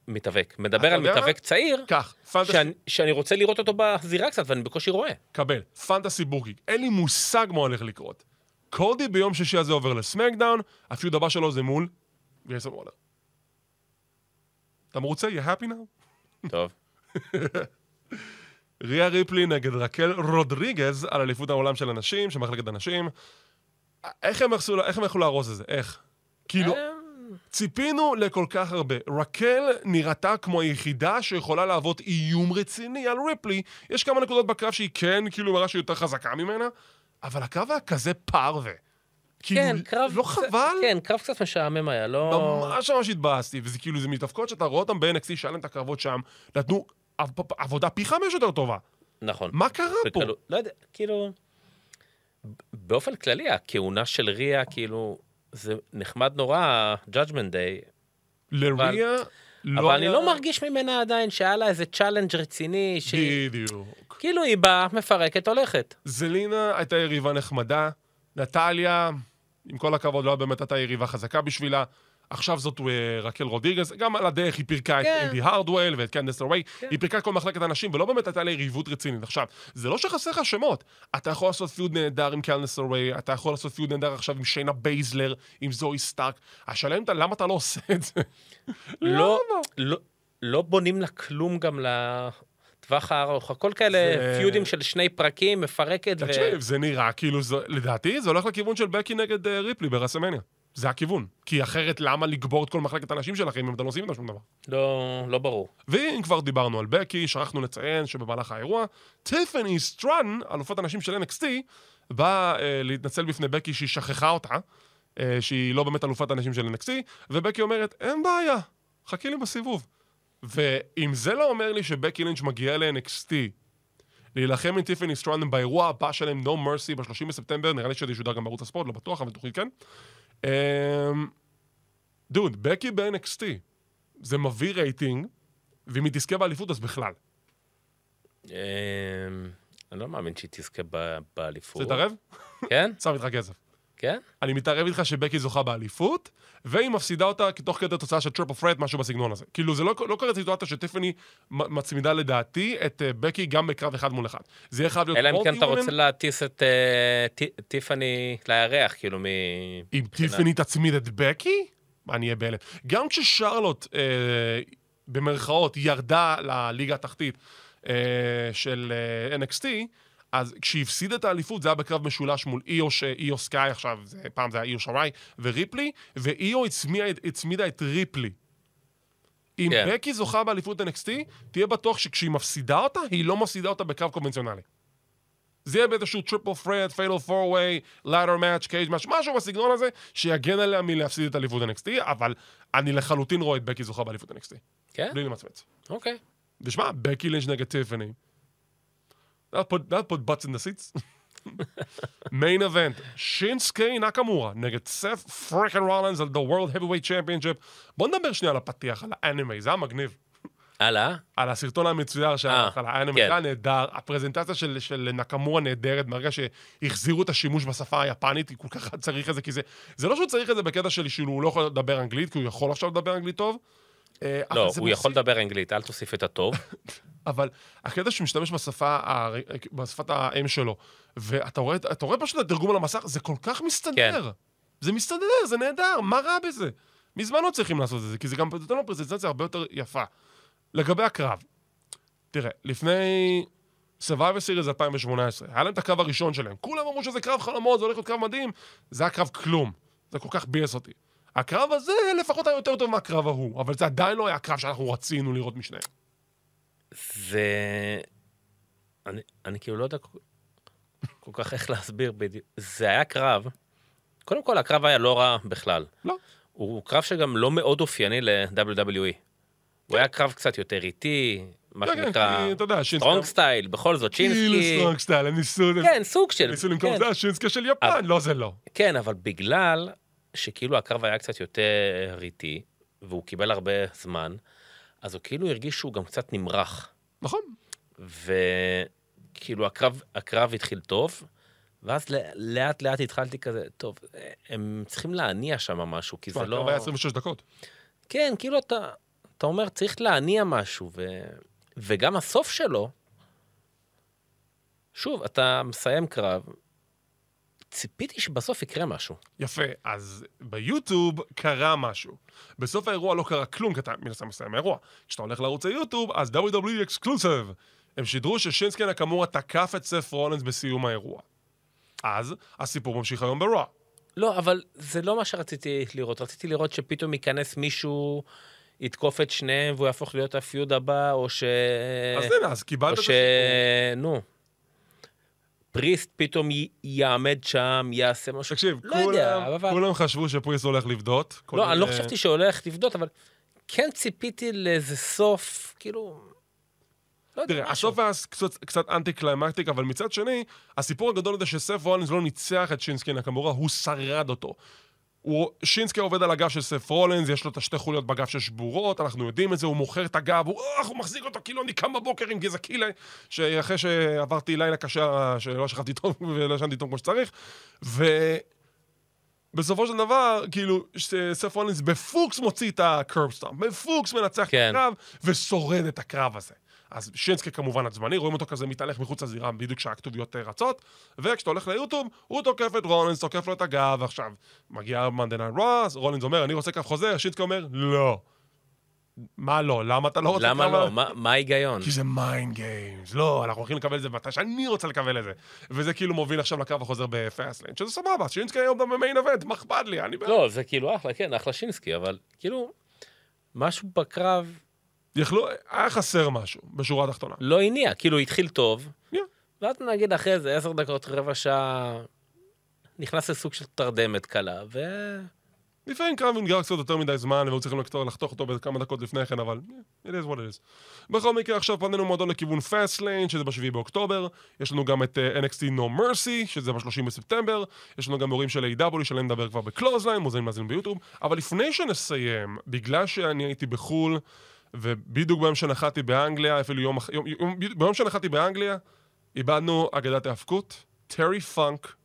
[SPEAKER 4] מתאבק. מדבר על
[SPEAKER 3] מה?
[SPEAKER 4] מתאבק צעיר,
[SPEAKER 3] כך, fantasy,
[SPEAKER 4] שאני, שאני רוצה לראות אותו בזירה קצת, ואני בקושי רואה.
[SPEAKER 3] קבל, fantasy booking, אין לי מושג מה הולך לקרות. קודי ביום שישי הזה עובר ל-SmackDown, ה feud הבא שלו זה מול גרייסון וולר. אתה מרוצה? You happy now?
[SPEAKER 4] טוב.
[SPEAKER 3] ריה ריפלי נגד רקל רודריגז על אליפות העולם של הנשים, של מחלקת הנשים. איך הם יכלו, להרוס את זה? איך? כאילו,
[SPEAKER 4] אה,
[SPEAKER 3] ציפינו לכל כך הרבה. רקל נראתה כמו היחידה שיכולה להוות איום רציני על ריפלי. יש כמה נקודות בקרב שהיא כן, כאילו, מראה שהיא יותר חזקה ממנה, אבל הקרב היה כזה פרווה. כאילו,
[SPEAKER 4] כן, קרב...
[SPEAKER 3] לא
[SPEAKER 4] קצת-
[SPEAKER 3] חבל?
[SPEAKER 4] כן, קרב קצת משעמם היה, לא...
[SPEAKER 3] ממש ממש התבאסתי, וזה כאילו, זה מתאבקות שאתה רואה אותם ב-NXT, שהיה להם את הקרבות שם, נתנו עב- עבודה פי חמש יותר טובה.
[SPEAKER 4] נכון.
[SPEAKER 3] מה קרה פה?
[SPEAKER 4] בקלות- לא יודע, כאילו... באופן כללי, הכהונה של ריה, כאילו, זה נחמד נורא, Judgment Day,
[SPEAKER 3] לריה לא
[SPEAKER 4] אבל אני
[SPEAKER 3] היה-
[SPEAKER 4] לא מרגיש ממנה עדיין שהיה לה איזה challenge רציני, שהיא...
[SPEAKER 3] בדיוק.
[SPEAKER 4] כאילו היא באה, מפרקת, הולכת.
[SPEAKER 3] זלינה הייתה יריבה נחמדה, נטליה, עם כל הכבוד, לא באמת הייתה יריבה חזקה בשבילה. עכשיו זאת אה, רקל רודריגז, גם על הדרך היא פירקה
[SPEAKER 4] כן.
[SPEAKER 3] את אינדי הרטוול ואת קנדיס לריי,
[SPEAKER 4] כן.
[SPEAKER 3] היא פירקה את כל מחלקת הנשים, ולא באמת הייתה לה יריבות רצינית. עכשיו, זה לא שחסר לך שמות, אתה יכול לעשות feud נהדר עם קנדיס לריי, אתה יכול לעשות feud נהדר עכשיו עם שיינה בייזלר, עם זואי סטארק. השאלה אם אתה, למה אתה לא עושה את זה?
[SPEAKER 4] לא,
[SPEAKER 3] למה?
[SPEAKER 4] לא, לא בונים לה כלום גם לטווח הארוך. הכל כאלה
[SPEAKER 3] זה-
[SPEAKER 4] פיודים של שני פרקים, מפרקת ו...
[SPEAKER 3] תקשיב, זה נראה כאילו, זה, לדעתי זה הולך לכיוון של בקי נגד uh, ריפלי ברסלמניה. זה הכיוון. כי אחרת למה לקבור את כל מחלקת הנשים שלכם אם אתם לא עושים איתה שום דבר?
[SPEAKER 4] לא, לא ברור.
[SPEAKER 3] ואם כבר דיברנו על בקי, שכחנו לציין שבמהלך האירוע, טיפני סטרטון, אלופת הנשים של NXT, באה uh, להתנצל בפני בקי שהיא שכחה אותה, uh, שהיא לא באמת אלופת הנשים של NXT, ובקי אומרת, אין בעיה, חכי לי בסיבוב. ואם זה לא אומר לי שבקי לינץ' מגיעה ל-NXT להילחם עם טיפני סטרטון באירוע הבא שלהם, No Mercy, ב-30 בספטמבר, נראה לי שזה ישודר גם בערוץ הספורט, לא בטוח, אבל תוכלי כן. אמ, דוד, בקי ב-NXT, זה מביא רייטינג, ואם היא תזכה באליפות אז בכלל.
[SPEAKER 4] אמ, אני לא מאמין שהיא תזכה באליפות.
[SPEAKER 3] תתערב?
[SPEAKER 4] כן?
[SPEAKER 3] שם איתך כסף.
[SPEAKER 4] כן?
[SPEAKER 3] אני מתערב איתך שבקי זוכה באליפות, והיא מפסידה אותה תוך כדי תוצאה של triple threat, משהו בסגנון הזה. כאילו, זה לא, לא קורה סיטואציה שטיפני מצמידה לדעתי את uh, בקי גם בקרב אחד מול אחד. זה יהיה חייב להיות
[SPEAKER 4] אלא אם כן אתה. רוצה להטיס את אה, ט- טיפני לירח, כאילו, מ...
[SPEAKER 3] אם טיפני תצמיד את בקי, אני אהיה בהלם. גם כששרלוט, אה, במרכאות, ירדה לליגה התחתית אה, של אה, NXT, אז כשהיא הפסידה את האליפות זה היה בקרב משולש מול איו, ש... איו סקאי עכשיו, זה, פעם זה היה איו שיראי, וריפלי, ואיו הצמידה, הצמידה את ריפלי. אם
[SPEAKER 4] כן.
[SPEAKER 3] בקי זוכה באליפות NXT, תהיה בטוח שכשהיא מפסידה אותה, היא לא מפסידה אותה בקרב קונבנציונלי. זה יהיה באיזשהו triple threat, fatal four way, ladder match, cage match, משהו בסגנון הזה, שיגן עליה מלהפסיד את אליפות NXT, אבל אני לחלוטין רואה את בקי זוכה באליפות NXT.
[SPEAKER 4] כן?
[SPEAKER 3] בלי למצמץ.
[SPEAKER 4] אוקיי.
[SPEAKER 3] ושמע, בקי לינץ' נגד טיפני. That'll put, that'll put butts in the seats. main event, שינסקי נקמורה נגד סף freakin' רולינס על The World Heavyweight Championship. בוא נדבר שנייה על הפתיח, על האנימי, זה היה מגניב.
[SPEAKER 4] הלאה?
[SPEAKER 3] על הסרטון המצויר שהיה
[SPEAKER 4] אה,
[SPEAKER 3] בהתחלה, היה
[SPEAKER 4] כן.
[SPEAKER 3] נחמד נהדר, הפרזנטציה של, של נקמורה נהדרת, ברגע שהחזירו את השימוש בשפה היפנית, כי כל כך צריך את זה, כי זה, זה לא שהוא צריך את זה בקטע של שהוא לא יכול לדבר אנגלית, כי הוא יכול עכשיו לדבר אנגלית טוב. אה,
[SPEAKER 4] לא,
[SPEAKER 3] זה
[SPEAKER 4] הוא יכול לדבר אנגלית, אל תוסיף את הטוב.
[SPEAKER 3] אבל הקטע שהוא משתמש בשפה, ה- בשפת האם שלו, ואתה רואה, רואה פשוט את התרגום על המסך, זה כל כך מסתדר.
[SPEAKER 4] כן.
[SPEAKER 3] זה מסתדר, זה נהדר, מה רע בזה? מזמן לא צריכים לעשות את זה, כי זה גם נותן לו פרזנטציה הרבה יותר יפה. לגבי הקרב, תראה, לפני Survivor Series 2018, היה להם את הקרב הראשון שלהם. כולם אמרו שזה קרב חלומות, זה הולך להיות קרב מדהים. זה היה קרב כלום. זה כל כך ביאס אותי. הקרב הזה לפחות היה יותר טוב מהקרב ההוא, אבל זה עדיין לא היה קרב שאנחנו רצינו לראות משניהם.
[SPEAKER 4] זה... אני, אני כאילו לא יודע כל, כך איך להסביר בדיוק. זה היה קרב, קודם כל הקרב היה לא רע בכלל.
[SPEAKER 3] לא.
[SPEAKER 4] הוא קרב שגם לא מאוד אופייני ל-WWE. הוא היה קרב קצת יותר איטי, מה
[SPEAKER 3] כן, כן,
[SPEAKER 4] שנקרא. strong style, בכל זאת,
[SPEAKER 3] כאילו
[SPEAKER 4] שינסקי.
[SPEAKER 3] strong סטייל, הם ניסו...
[SPEAKER 4] כן, סוג של...
[SPEAKER 3] ניסו למכור
[SPEAKER 4] כן.
[SPEAKER 3] את זה, השינסקי של יפן, לא זה לא.
[SPEAKER 4] כן, אבל בגלל שכאילו הקרב היה קצת יותר איטי, והוא קיבל הרבה זמן, אז הוא כאילו הרגיש שהוא גם קצת נמרח.
[SPEAKER 3] נכון.
[SPEAKER 4] וכאילו הקרב, הקרב התחיל טוב, ואז ל- לאט לאט התחלתי כזה, טוב, הם צריכים להניע שם משהו, כי זה
[SPEAKER 3] הקרב
[SPEAKER 4] לא...
[SPEAKER 3] היה 26 דקות.
[SPEAKER 4] כן, כאילו אתה, אתה אומר, צריך להניע משהו, ו... וגם הסוף שלו, שוב, אתה מסיים קרב, ציפיתי שבסוף יקרה משהו.
[SPEAKER 3] יפה, אז ביוטיוב קרה משהו. בסוף האירוע לא קרה כלום, כי אתה מן הסתם מסיים האירוע. כשאתה הולך לערוץ היוטיוב, אז WWE אקסקלוסיב. הם שידרו ששינסקי נקמורה תקף את סף רולנס בסיום האירוע. אז הסיפור ממשיך היום ברוע.
[SPEAKER 4] לא, אבל זה לא מה שרציתי לראות. רציתי לראות שפתאום ייכנס מישהו, יתקוף את שניהם, והוא יהפוך להיות ה feud הבא, או ש...
[SPEAKER 3] אז הנה, אז קיבלת את
[SPEAKER 4] ש...
[SPEAKER 3] הסיפור.
[SPEAKER 4] נו. פריסט פתאום י- יעמד שם, יעשה משהו.
[SPEAKER 3] תקשיב,
[SPEAKER 4] לא יודע,
[SPEAKER 3] כולם,
[SPEAKER 4] אבל...
[SPEAKER 3] כולם חשבו שפריסט הולך לפדות.
[SPEAKER 4] לא, אני לא חשבתי שהולך לפדות, אבל כן ציפיתי לאיזה סוף, כאילו... לא יודע,
[SPEAKER 3] תראה,
[SPEAKER 4] משהו.
[SPEAKER 3] הסוף היה קצת, קצת anti climactic, אבל מצד שני, הסיפור הגדול הזה שסף רולינס לא ניצח את שינסקי נקמורה, הוא שרד אותו. הוא, שינסקי עובד על הגב של סף רולינס, יש לו את השתי חוליות בגב ששבורות, אנחנו יודעים את זה, הוא מוכר את הגב, הוא, אוח, הוא מחזיק אותו כאילו אני קם בבוקר עם גזע קילה, שאחרי שעברתי לילה קשה, שלא שכבתי טוב ולא ישנתי טוב כמו שצריך, ובסופו של דבר, כאילו, סף רולינס בפוקס מוציא את ה curb stomp, בפוקס מנצח
[SPEAKER 4] כן.
[SPEAKER 3] את הקרב, ושורד את הקרב הזה. אז שינסקי כמובן עצבני, רואים אותו כזה מתהלך מחוץ לזירה בדיוק כשהכתוביות אה, רצות, וכשאתה הולך ליוטיוב, הוא תוקף את רולינס, תוקף לו את הגב, ועכשיו מגיע Monday Night Raw אז, רולינס אומר, אני רוצה קרב חוזר, שינסקה אומר, לא. מה לא? למה אתה לא רוצה
[SPEAKER 4] למה לא? מה- ההיגיון?
[SPEAKER 3] כי זה mind games. לא, אנחנו הולכים לקבל את זה מתי שאני רוצה לקבל את זה. וזה כאילו מוביל עכשיו לקרב החוזר ב Fastlane, שזה סבבה, שינסקה היום ב main event, מה אכפת לי? אני...
[SPEAKER 4] לא, זה כאילו אחלה, כן, אחלה שינסקה, אבל כאילו, משהו בקרב
[SPEAKER 3] יכלו, היה חסר משהו, בשורה התחתונה.
[SPEAKER 4] לא הניע, כאילו התחיל טוב,
[SPEAKER 3] Yeah.
[SPEAKER 4] ואז נגיד אחרי זה עשר דקות, רבע שעה, נכנס לסוג של תרדמת קלה, ו...
[SPEAKER 3] לפעמים קרב נסגר קצת יותר מדי זמן, והיו צריכים לחתוך, לחתוך אותו בכמה דקות לפני כן, אבל yeah, it is what it is. בכל מקרה, עכשיו פנינו מועדון לכיוון Fastlane, שזה ב-7 באוקטובר. יש לנו גם את uh, NXT No Mercy, שזה ב-30 בספטמבר. יש לנו גם ה All In של AEW שעליהם נדבר כבר ב Clothesline, מוזמנים להאזין ביוטיוב. אבל לפני שנסיים, בגלל שאני הייתי בחו"ל, ובדיוק ביום שנחתי באנגליה, אפילו יום, אח- יום, יום, ביום שנחתי באנגליה, איבדנו אגדת ההאבקות, טרי פאנק,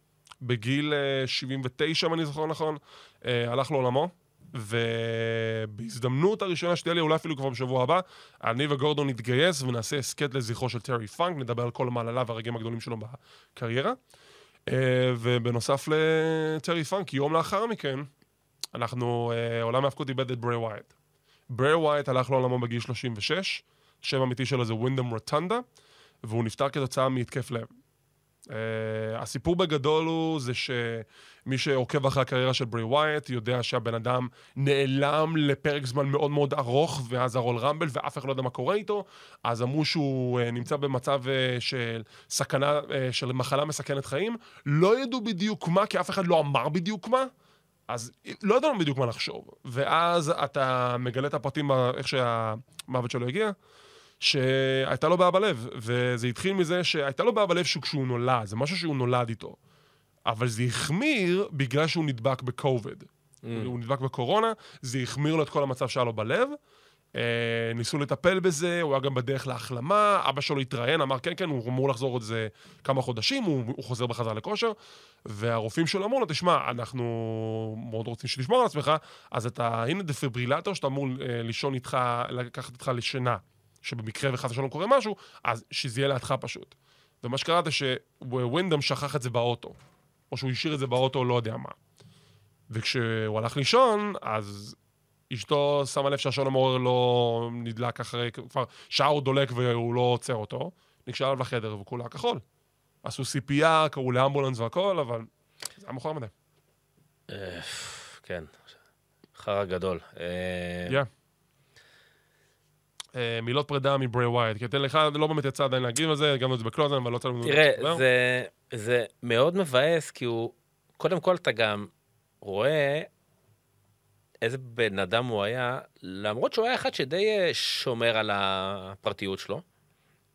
[SPEAKER 3] בגיל אה, 79, אם אני זוכר נכון, אה, הלך לעולמו. ובהזדמנות הראשונה שתהיה לי, אולי אפילו כבר בשבוע הבא, אני וגורדון נתגייס ונעשה הסכת לזכרו של טרי פאנק, נדבר על כל המעלליו והרגעים הגדולים שלו בקריירה. אה, ובנוסף לטרי פאנק, יום לאחר מכן, אנחנו, אה, עולם ההאבקות איבד את ברי ווייט. ברי ווייט הלך לעולמו בגיל 36, שם אמיתי שלו זה ווינדם רוטונדה, והוא נפטר כתוצאה מהתקף לב. Uh, הסיפור בגדול הוא זה שמי שעוקב אחרי הקריירה של ברי ווייט יודע שהבן אדם נעלם לפרק זמן מאוד מאוד ארוך ואז ה Royal Rumble ואף אחד לא יודע מה קורה איתו. אז אמרו שהוא uh, נמצא במצב uh, של סכנה, uh, של מחלה מסכנת חיים. לא ידעו בדיוק מה כי אף אחד לא אמר בדיוק מה אז לא ידענו בדיוק מה לחשוב ואז אתה מגלה את הפרטים ב- איך שהמוות שלו הגיע שהייתה לו בעיה בלב, וזה התחיל מזה שהייתה לו בעיה בלב שהוא- כשהוא נולד, זה משהו שהוא נולד איתו. אבל זה החמיר בגלל שהוא נדבק בקוביד.
[SPEAKER 4] Mm.
[SPEAKER 3] הוא נדבק בקורונה, זה החמיר לו את כל המצב שהיה לו בלב, אה, ניסו לטפל בזה, הוא היה גם בדרך להחלמה, אבא שלו התראיין, אמר כן, כן, הוא אמור לחזור עוד איזה כמה חודשים, הוא, הוא חוזר בחזרה לכושר, והרופאים שלו אמרו לו, תשמע, אנחנו מאוד רוצים שתשמור על עצמך, אז אתה, הנה דפיברילטור שאתה אמור אה, לישון איתך, לקחת איתך לשינה, שבמקרה וחס ושלום קורה משהו, אז שזה יהיה לידך פשוט. ומה שקרה זה שווינדם שכח את זה באוטו, או שהוא השאיר את זה באוטו, לא יודע מה. וכשהוא הלך לישון, אז אשתו שמה לב שהשעון המעורר לא נדלק אחרי, כבר שעה הוא דולק והוא לא עוצר אותו, ניגשה אליו לחדר וכולו היה כחול. עשו CPR, קראו לאמבולנס והכל, אבל זה היה מאוחר מדי.
[SPEAKER 4] אה, כן, חרא גדול. אה.
[SPEAKER 3] אה, מילות פרידה מברי ווייט, כי אתן לך, לא באמת יצא עדיין להגיב על זה, הגענו את זה בקלוזן, אבל לא יצא לנו...
[SPEAKER 4] תראה,
[SPEAKER 3] לדבר.
[SPEAKER 4] זה, זה מאוד מבאס, כי הוא, קודם כל אתה גם רואה איזה בן אדם הוא היה, למרות שהוא היה אחד שדי אה, שומר על הפרטיות שלו,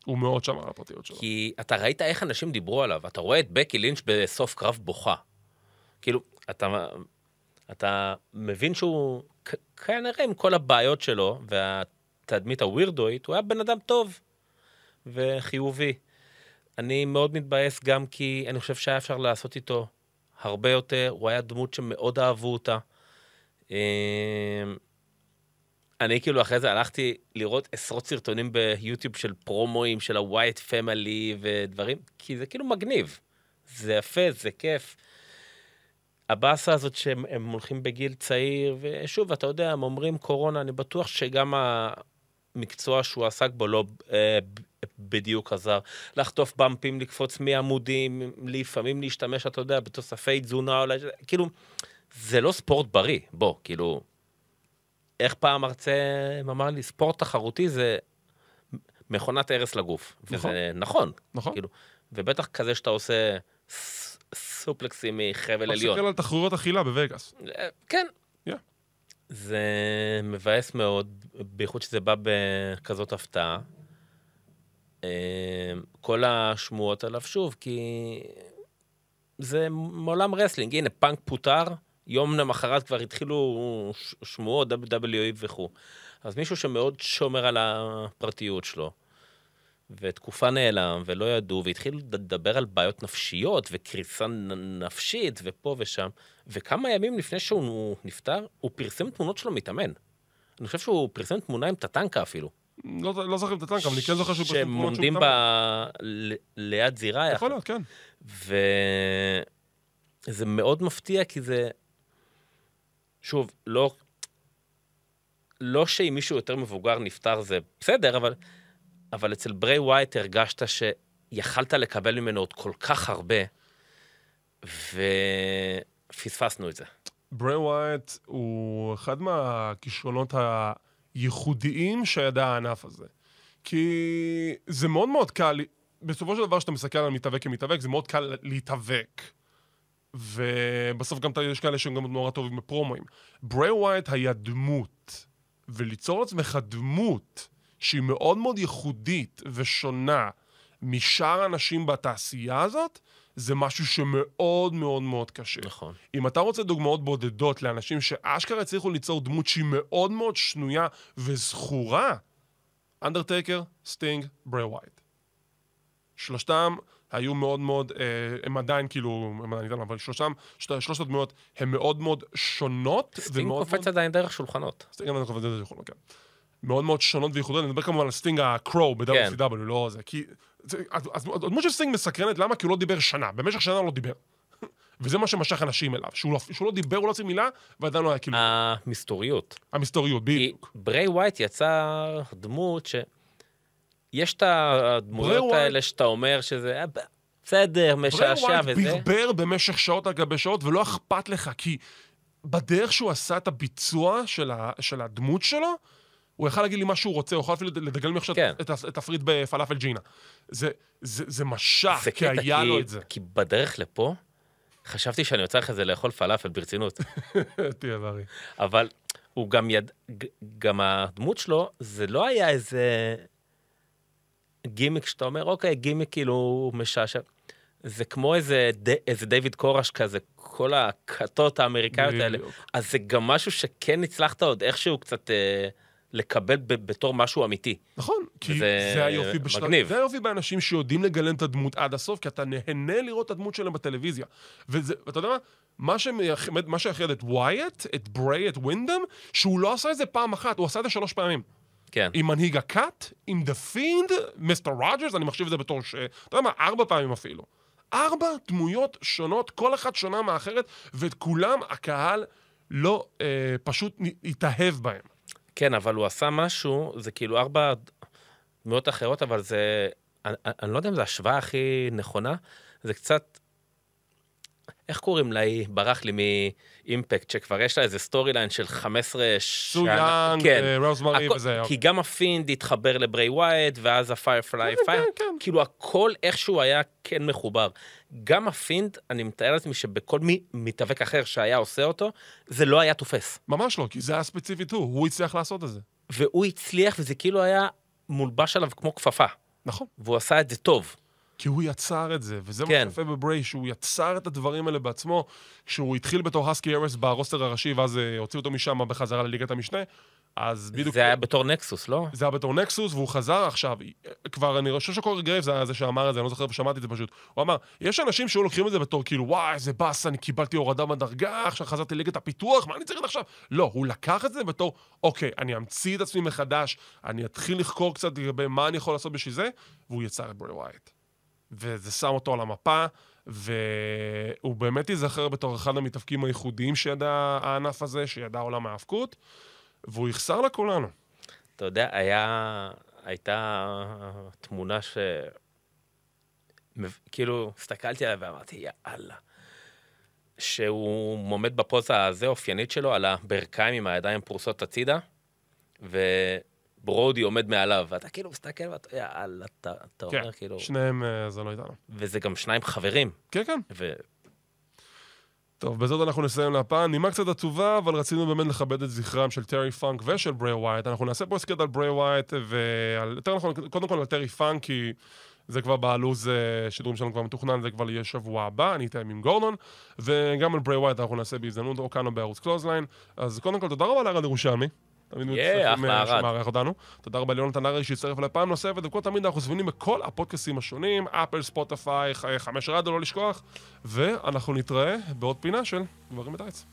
[SPEAKER 3] הוא מאוד שמר על הפרטיות שלו.
[SPEAKER 4] כי אתה ראית איך אנשים דיברו עליו, אתה רואה את בקי לינץ' בסוף קרב בוכה. כאילו, אתה, אתה מבין שהוא, כנראה עם כל הבעיות שלו, והתדמית הווירדואית, הוא היה בן אדם טוב וחיובי. אני מאוד מתבאס גם כי אני חושב שהיה אפשר לעשות איתו הרבה יותר, הוא היה דמות שמאוד אהבו אותה. אמ, אני כאילו אחרי זה הלכתי לראות עשרות סרטונים ביוטיוב של פרומואים של הווייט פמילי ודברים, כי זה כאילו מגניב. זה יפה, זה כיף. הבאסה הזאת שהם הם הולכים בגיל צעיר, ושוב, אתה יודע, הם אומרים קורונה, אני בטוח שגם המקצוע שהוא עסק בו לא אה, בדיוק עזר. לחטוף במפים, לקפוץ מעמודים, לפעמים להשתמש, אתה יודע, בתוספי תזונה, אולי, כאילו, זה לא ספורט בריא, בוא, כאילו, איך פעם מרצה אמר לי, ספורט תחרותי זה מכונת הרס לגוף.
[SPEAKER 3] נכון.
[SPEAKER 4] וזה נכון,
[SPEAKER 3] נכון?
[SPEAKER 4] כאילו, ובטח כזה שאתה עושה ס- סופלקסים מחבל עליון.
[SPEAKER 3] תסתכל על תחרויות אכילה בווגאס.
[SPEAKER 4] אה, כן.
[SPEAKER 3] Yeah.
[SPEAKER 4] זה מבאס מאוד, בייחוד שזה בא בכזאת הפתעה. אה, כל השמועות עליו שוב, כי זה מעולם wrestling. הנה, פאנק פוטר, יום למחרת כבר התחילו שמועות, WWE וכו'. אז מישהו שמאוד שומר על הפרטיות שלו, ותקופה נעלם, ולא ידעו, והתחילו לדבר על בעיות נפשיות, וקריסה נפשית, ופה ושם. וכמה ימים לפני שהוא נפטר, הוא פרסם תמונות שלו מתאמן. אני חושב שהוא פרסם תמונה עם טטנקה אפילו.
[SPEAKER 3] לא לא זוכר את טטנקה, אבל אני כן זוכר שהוא פשוט
[SPEAKER 4] שהם עומדים ב... ל- ליד זירה.
[SPEAKER 3] יכול להיות, כן.
[SPEAKER 4] וזה מאוד מפתיע, כי זה... שוב, לא... לא שאם מישהו יותר מבוגר נפטר זה בסדר, אבל, אבל אצל ברי ווייט הרגשת שיכלת לקבל ממנו עוד כל כך הרבה, ופספסנו את זה.
[SPEAKER 3] ברי ווייט הוא אחד מהכישרונות הייחודיים שידע הענף הזה. כי זה מאוד מאוד קל, בסופו של דבר כשאתה מסתכל על מתאבק כמתאבק, זה מאוד קל להתאבק. ובסוף גם יש כאלה שהם גם נורא טובים בפרומואים. ברי ווייט היה דמות, וליצור לעצמך דמות שהיא מאוד מאוד ייחודית ושונה משאר האנשים בתעשייה הזאת, זה משהו שמאוד מאוד מאוד קשה.
[SPEAKER 4] נכון.
[SPEAKER 3] אם אתה רוצה דוגמאות בודדות לאנשים שאשכרה הצליחו ליצור דמות שהיא מאוד מאוד שנויה וזכורה, אנדרטייקר, סטינג, ברי ווייט. שלושתם היו מאוד מאוד, אה, הם עדיין כאילו, הם עדיין איתנו, אבל שלושתם, שלוש, שלושת הדמויות הן מאוד מאוד שונות.
[SPEAKER 4] סטינג קופץ עדיין דרך שולחנות.
[SPEAKER 3] סטינג אני קופץ זה יכולנו, כן. מאוד מאוד שונות וייחודיות, אני מדבר כמובן על סטינג ה Crow ב-WCW, לא זה, כי... אז הדמות של סטינג מסקרנת, למה? כי הוא לא דיבר שנה, במשך שנה הוא לא דיבר. וזה מה שמשך אנשים אליו, שהוא לא, שהוא לא דיבר, הוא לא הוציא מילה, ועדיין לא היה כאילו...
[SPEAKER 4] המסתוריות.
[SPEAKER 3] המסתוריות,
[SPEAKER 4] כי
[SPEAKER 3] בדיוק.
[SPEAKER 4] ברי ווייט יצא דמות ש... יש את הדמויות
[SPEAKER 3] ברי
[SPEAKER 4] האלה שאתה אומר שזה... אה, בסדר, משעשע
[SPEAKER 3] ברי
[SPEAKER 4] וזה.
[SPEAKER 3] ווייט ברבר במשך שעות על גבי שעות, ולא אכפת לך, כי בדרך שהוא עשה את הביצוע של, ה, של הדמות שלו, הוא יכל להגיד לי מה שהוא רוצה, הוא יכול אפילו לדקלם לי עכשיו
[SPEAKER 4] כן.
[SPEAKER 3] את, את התפריט בפלאפל ג'ינה. זה, זה, זה משך,
[SPEAKER 4] זה
[SPEAKER 3] כי היה
[SPEAKER 4] כי-
[SPEAKER 3] לו את זה.
[SPEAKER 4] כי בדרך לפה, חשבתי שאני יוצא אחרי זה לאכול פלאפל ברצינות.
[SPEAKER 3] תהיה בריא.
[SPEAKER 4] אבל הוא גם יד... גם הדמות שלו, זה לא היה איזה גימיק שאתה אומר, אוקיי, גימיק כאילו משעשע. זה כמו איזה, ד... איזה דיוויד קורש כזה, כל הכתות האמריקאיות האלה. אז זה גם משהו שכן הצלחת עוד איכשהו קצת אה, לקבל ב- בתור משהו אמיתי.
[SPEAKER 3] נכון, כי
[SPEAKER 4] וזה
[SPEAKER 3] זה היופי בשלב...
[SPEAKER 4] מגניב.
[SPEAKER 3] זה היופי באנשים שיודעים לגלם את הדמות עד הסוף, כי אתה נהנה לראות את הדמות שלהם בטלוויזיה. וזה, ואתה יודע מה? מה שמייחד, מה שייחד את ווייט, את בריי, את ווינדם, שהוא לא עשה את זה פעם אחת, הוא עשה את זה שלוש פעמים.
[SPEAKER 4] כן.
[SPEAKER 3] עם מנהיג הכת, עם The Fiend, מיסטר רוג'רס, אני מחשיב את זה בתור ש... אתה יודע מה? ארבע פעמים אפילו. ארבע דמויות שונות, כל אחת שונה מאחרת, ואת כולם הקהל לא אה, פשוט התאהב בהם.
[SPEAKER 4] כן, אבל הוא עשה משהו, זה כאילו ארבע דמויות אחרות, אבל זה... אני, אני לא יודע אם זו ההשוואה הכי נכונה, זה קצת... איך קוראים לה? היא ברח לי מאימפקט, שכבר יש לה איזה storyline של 15
[SPEAKER 3] סו
[SPEAKER 4] שנה.
[SPEAKER 3] יאנג,
[SPEAKER 4] כן.
[SPEAKER 3] אה, רוזמרי
[SPEAKER 4] הכל-
[SPEAKER 3] וזה.
[SPEAKER 4] כי גם ה Fiend התחבר לברי ווייט, ואז ה Firefly
[SPEAKER 3] כן,
[SPEAKER 4] פייר.
[SPEAKER 3] כן, כן.
[SPEAKER 4] כאילו הכל איכשהו היה כן מחובר. גם ה Fiend, אני מתאר לעצמי שבכל מי מתאבק אחר שהיה עושה אותו, זה לא היה תופס.
[SPEAKER 3] ממש לא, כי זה היה ספציפית הוא, הוא הצליח לעשות את זה.
[SPEAKER 4] והוא הצליח, וזה כאילו היה מולבש עליו כמו כפפה.
[SPEAKER 3] נכון.
[SPEAKER 4] והוא עשה את זה טוב.
[SPEAKER 3] כי הוא יצר את זה, וזה
[SPEAKER 4] כן.
[SPEAKER 3] מה שיפה בבריי, שהוא יצר את הדברים האלה בעצמו, כשהוא התחיל בתור האסקי האריס ב roster הראשי, ואז אה, הוציאו אותו משם בחזרה לליגת המשנה, אז בדיוק...
[SPEAKER 4] זה היה בתור נקסוס, לא?
[SPEAKER 3] זה היה בתור נקסוס, והוא חזר עכשיו. כבר, אני חושב שקורי גרייבס זה היה זה שאמר את זה, אני לא זוכר איפה שמעתי את זה פשוט. הוא אמר, יש אנשים שהיו לוקחים את זה בתור כאילו, וואי, איזה באסה, אני קיבלתי הורדה בדרגה, עכשיו חזרתי לליגת הפיתוח, מה אני צריך עכשיו? לא, הוא לקח את זה בתור, אוקיי, אני אמציא את עצמי מחדש, אני אתחיל לחקור קצת לגבי מה אני יכול לעשות בשביל זה, והוא יצר את ברי ווייט. וזה שם אותו על המפה, והוא באמת ייזכר בתור אחד המתאבקים הייחודיים שידע הענף הזה, שידע עולם ההאבקות, והוא יחסר לכולנו.
[SPEAKER 4] אתה יודע, היה... הייתה תמונה ש... כאילו, הסתכלתי עליה ואמרתי, יאללה. שהוא עומד בפוזה הזה, אופיינית שלו, על הברכיים עם הידיים פרוסות הצידה, וברודי עומד מעליו, ואתה כאילו מסתכל ואתה, יאללה, אתה, אתה
[SPEAKER 3] כן,
[SPEAKER 4] אומר כאילו...
[SPEAKER 3] שניהם אה, זה לא איתנו.
[SPEAKER 4] וזה גם שניים חברים.
[SPEAKER 3] כן, כן.
[SPEAKER 4] ו...
[SPEAKER 3] טוב, בזאת אנחנו נסיים להפעם. נימה קצת עצובה, אבל רצינו באמת לכבד את זכרם של טרי פאנק ושל ברי ווייט. אנחנו נעשה פה הסכת על ברי ווייט, ועל... יותר נכון, קודם כל על טרי פאנק, כי זה כבר בלו"ז אה, שידורים שלנו כבר מתוכנן, זה כבר יהיה שבוע הבא, אני אתאם עם גורדון. וגם על ברי ווייט אנחנו נעשה בהזדמנות, או כאן או בערוץ Clothesline. אז קודם כל, תודה רבה לארד ירושלמי. תמיד מצטרפים, אה. שמארח אותנו. תודה רבה ליונתן הרי שהצטרף אליי פעם נוספת, וכמו תמיד אנחנו זמינים בכל הפודקאסטים השונים, אפל, ספוטיפיי, ח- חמש רדיו, לא לשכוח, ואנחנו נתראה בעוד פינה של גברים בטייץ.